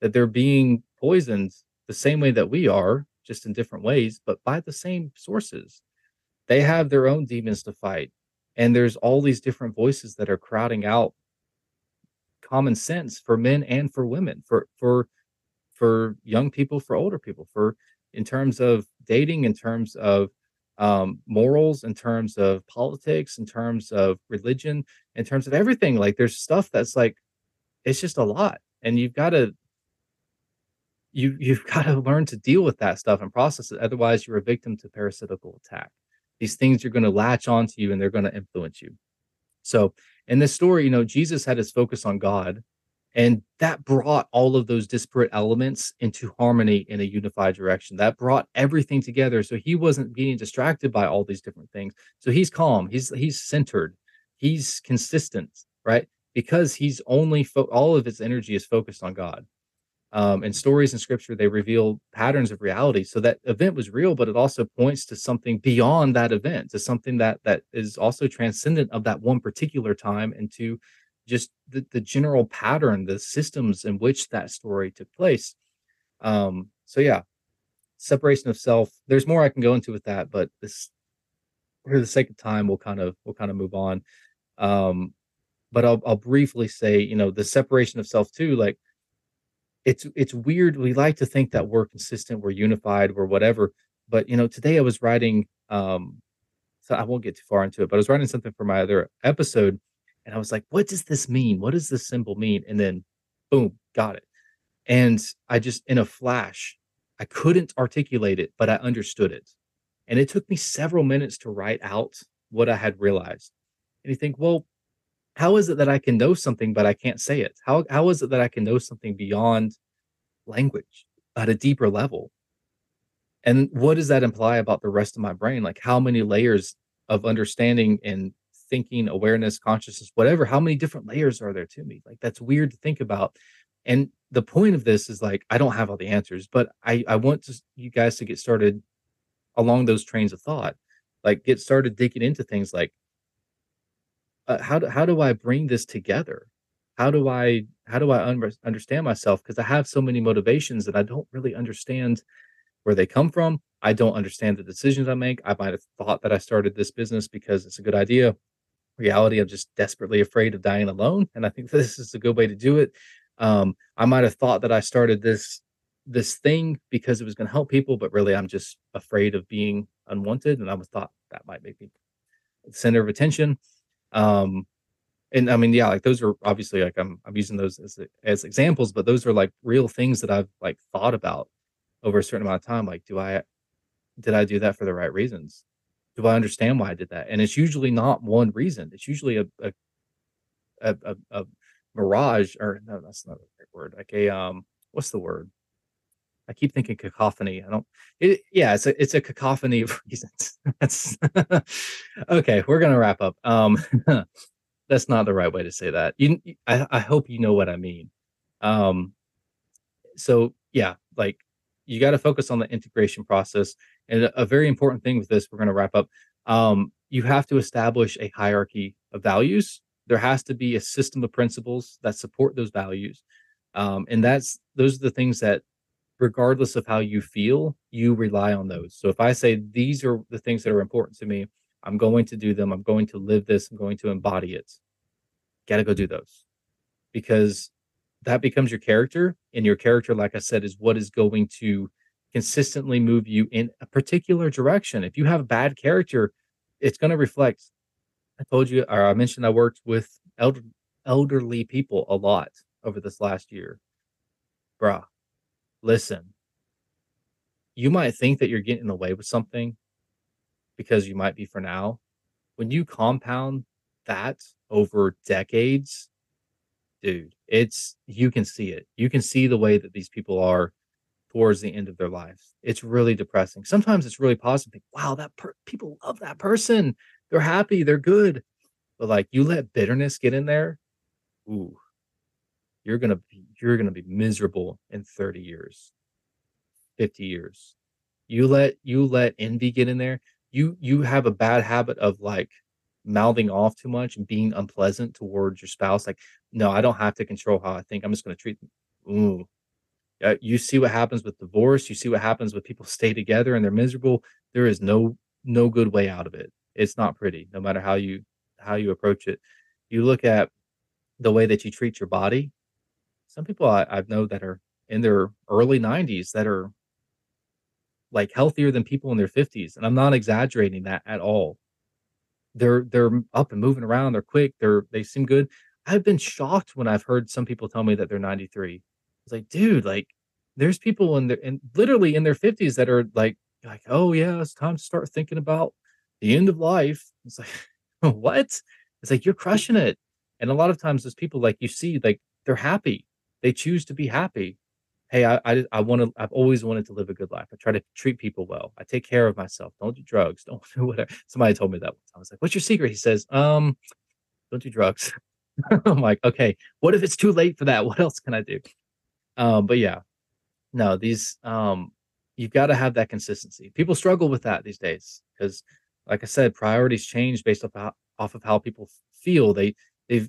that they're being poisoned the same way that we are just in different ways but by the same sources they have their own demons to fight and there's all these different voices that are crowding out common sense for men and for women for for for young people for older people for in terms of dating in terms of um, morals, in terms of politics, in terms of religion, in terms of everything. Like there's stuff that's like it's just a lot, and you've got to you you've got to learn to deal with that stuff and process it. Otherwise, you're a victim to parasitical attack. These things are going to latch onto you and they're going to influence you. So in this story, you know, Jesus had his focus on God and that brought all of those disparate elements into harmony in a unified direction. That brought everything together. So he wasn't being distracted by all these different things. So he's calm. He's he's centered. He's consistent, right? Because he's only fo- all of his energy is focused on God. Um, and stories in scripture they reveal patterns of reality. So that event was real, but it also points to something beyond that event, to something that that is also transcendent of that one particular time, and to just the, the general pattern, the systems in which that story took place. Um, so yeah, separation of self. There's more I can go into with that, but this for the sake of time, we'll kind of we'll kind of move on. Um, but I'll I'll briefly say, you know, the separation of self too, like it's it's weird. We like to think that we're consistent, we're unified, we're whatever. But you know, today I was writing um so I won't get too far into it, but I was writing something for my other episode and I was like, what does this mean? What does this symbol mean? And then boom, got it. And I just, in a flash, I couldn't articulate it, but I understood it. And it took me several minutes to write out what I had realized. And you think, well, how is it that I can know something, but I can't say it? How, how is it that I can know something beyond language at a deeper level? And what does that imply about the rest of my brain? Like, how many layers of understanding and thinking, awareness, consciousness, whatever, how many different layers are there to me? Like that's weird to think about. And the point of this is like I don't have all the answers, but I I want to, you guys to get started along those trains of thought. Like get started digging into things like uh, how do how do I bring this together? How do I how do I un- understand myself because I have so many motivations that I don't really understand where they come from. I don't understand the decisions I make. I might have thought that I started this business because it's a good idea reality, I'm just desperately afraid of dying alone, and I think this is a good way to do it. Um, I might have thought that I started this this thing because it was going to help people, but really I'm just afraid of being unwanted, and I was thought that might make me center of attention. Um, and I mean, yeah, like those are obviously like I'm I'm using those as as examples, but those are like real things that I've like thought about over a certain amount of time. Like, do I did I do that for the right reasons? Do I understand why I did that? And it's usually not one reason. It's usually a a a, a, a mirage, or no, that's not the right word. Like a um, what's the word? I keep thinking cacophony. I don't. It, yeah, it's a it's a cacophony of reasons. That's okay. We're gonna wrap up. Um, that's not the right way to say that. You, I, I hope you know what I mean. Um, so yeah, like you got to focus on the integration process. And a, a very important thing with this, we're to wrap up. Um, you have to establish a hierarchy of values. There has to be a system of principles that support those values. Um, and that's those are the things that regardless of how you feel, you rely on those. So if I say these are the things that are important to me, I'm going to do them. I'm going to live this. I'm going to embody it. Got to go do those because that becomes your character. And your character, like I said, is what is going to consistently move you in a particular direction. If you have a bad character, it's going to reflect. I told you, or I mentioned I worked with elder, elderly people a lot over this last year. Bruh, listen, you might think that you're getting away with something because you might be for now. When you compound that over decades, dude, it's you can see it. You can see the way that these people are towards the end of their lives. It's really depressing. Sometimes it's really positive. Wow, that per- people love that person. They're happy. They're good. But like you let bitterness get in there, ooh, you're gonna be you're gonna be miserable in 30 years, 50 years. You let you let envy get in there. You you have a bad habit of like mouthing off too much and being unpleasant towards your spouse. Like, no, I don't have to control how I think. I'm just gonna treat them. Ooh. Uh, you see what happens with divorce. You see what happens when people stay together and they're miserable. There is no no good way out of it. It's not pretty, no matter how you how you approach it. You look at the way that you treat your body some people I, I know that are in their early 90s that are like healthier than people in their 50s and i'm not exaggerating that at all. They're they're up and moving around they're quick they're they seem good. I've been shocked when i've heard some people tell me that they're 93 it's like dude like there's people in their and literally in their 50s that are like like oh yeah it's time to start thinking about the end of life. It's like what? It's like you're crushing it. And a lot of times those people like you see like they're happy they choose to be happy. Hey, I I, I want to. I've always wanted to live a good life. I try to treat people well. I take care of myself. Don't do drugs. Don't do whatever. Somebody told me that. I was like, "What's your secret?" He says, "Um, don't do drugs." I'm like, okay. What if it's too late for that? What else can I do? Um, but yeah, no. These um, you've got to have that consistency. People struggle with that these days because, like I said, priorities change based off off of how people feel. They they've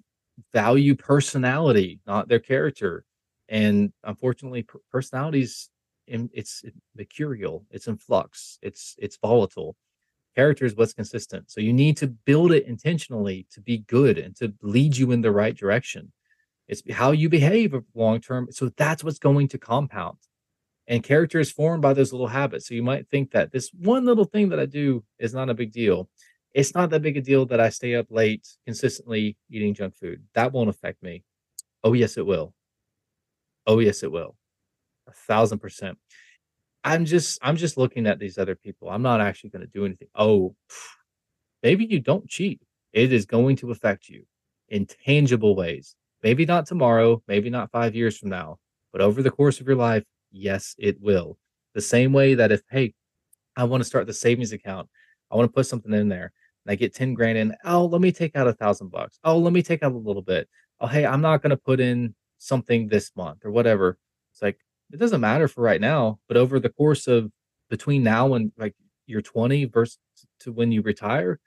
value personality, not their character. And unfortunately, personalities it's mercurial, it's in flux, it's it's volatile. Character is what's consistent. So you need to build it intentionally to be good and to lead you in the right direction. It's how you behave long term. So that's what's going to compound. And character is formed by those little habits. So you might think that this one little thing that I do is not a big deal it's not that big a deal that I stay up late consistently eating junk food. That won't affect me. Oh, yes, it will. Oh, yes, it will. A thousand percent. I'm just I'm just looking at these other people. I'm not actually going to do anything. Oh, maybe you don't cheat. It is going to affect you in tangible ways. Maybe not tomorrow, maybe not 5 years from now, but over the course of your life, yes, it will. The same way that if hey, I want to start the savings account, I want to put something in there and I get 10 grand in. Oh, let me take out a thousand bucks. Oh, let me take out a little bit. Oh, hey, I'm not going to put in something this month or whatever. It's like, it doesn't matter for right now, but over the course of between now and like you're 20 versus to when you retire,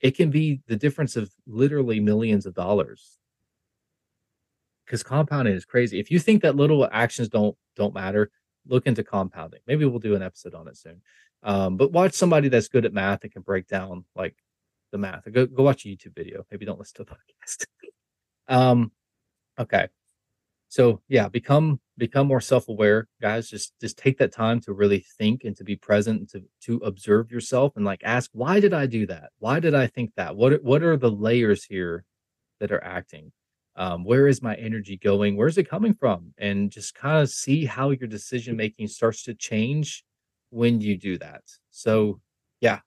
it can be the difference of literally millions of dollars. Because compounding is crazy. If you think that little actions don't don't matter, look into compounding. Maybe we'll do an episode on it soon. Um, but watch somebody that's good at math and can break down like the math. Go go watch a YouTube video. Maybe don't listen to a podcast. um, okay. So yeah, become become more self-aware, guys. Just just take that time to really think and to be present to to observe yourself and like ask, why did I do that? Why did I think that? What what are the layers here that are acting? Um, where is my energy going? Where's it coming from? And just kind of see how your decision making starts to change when you do that. So yeah,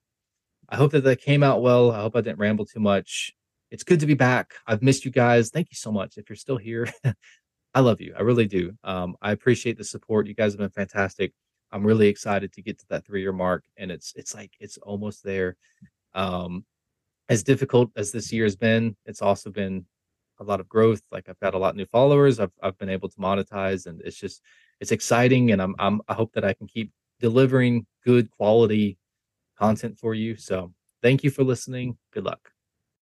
I hope that that came out well. I hope I didn't ramble too much. It's good to be back. I've missed you guys. Thank you so much. If you're still here, I love you. I really do. Um, I appreciate the support. You guys have been fantastic. I'm really excited to get to that three year mark, and it's it's like it's almost there. Um, as difficult as this year has been, it's also been a lot of growth. Like I've got a lot of new followers. I've I've been able to monetize, and it's just it's exciting. And I'm I'm I hope that I can keep delivering good quality content for you. So thank you for listening. Good luck.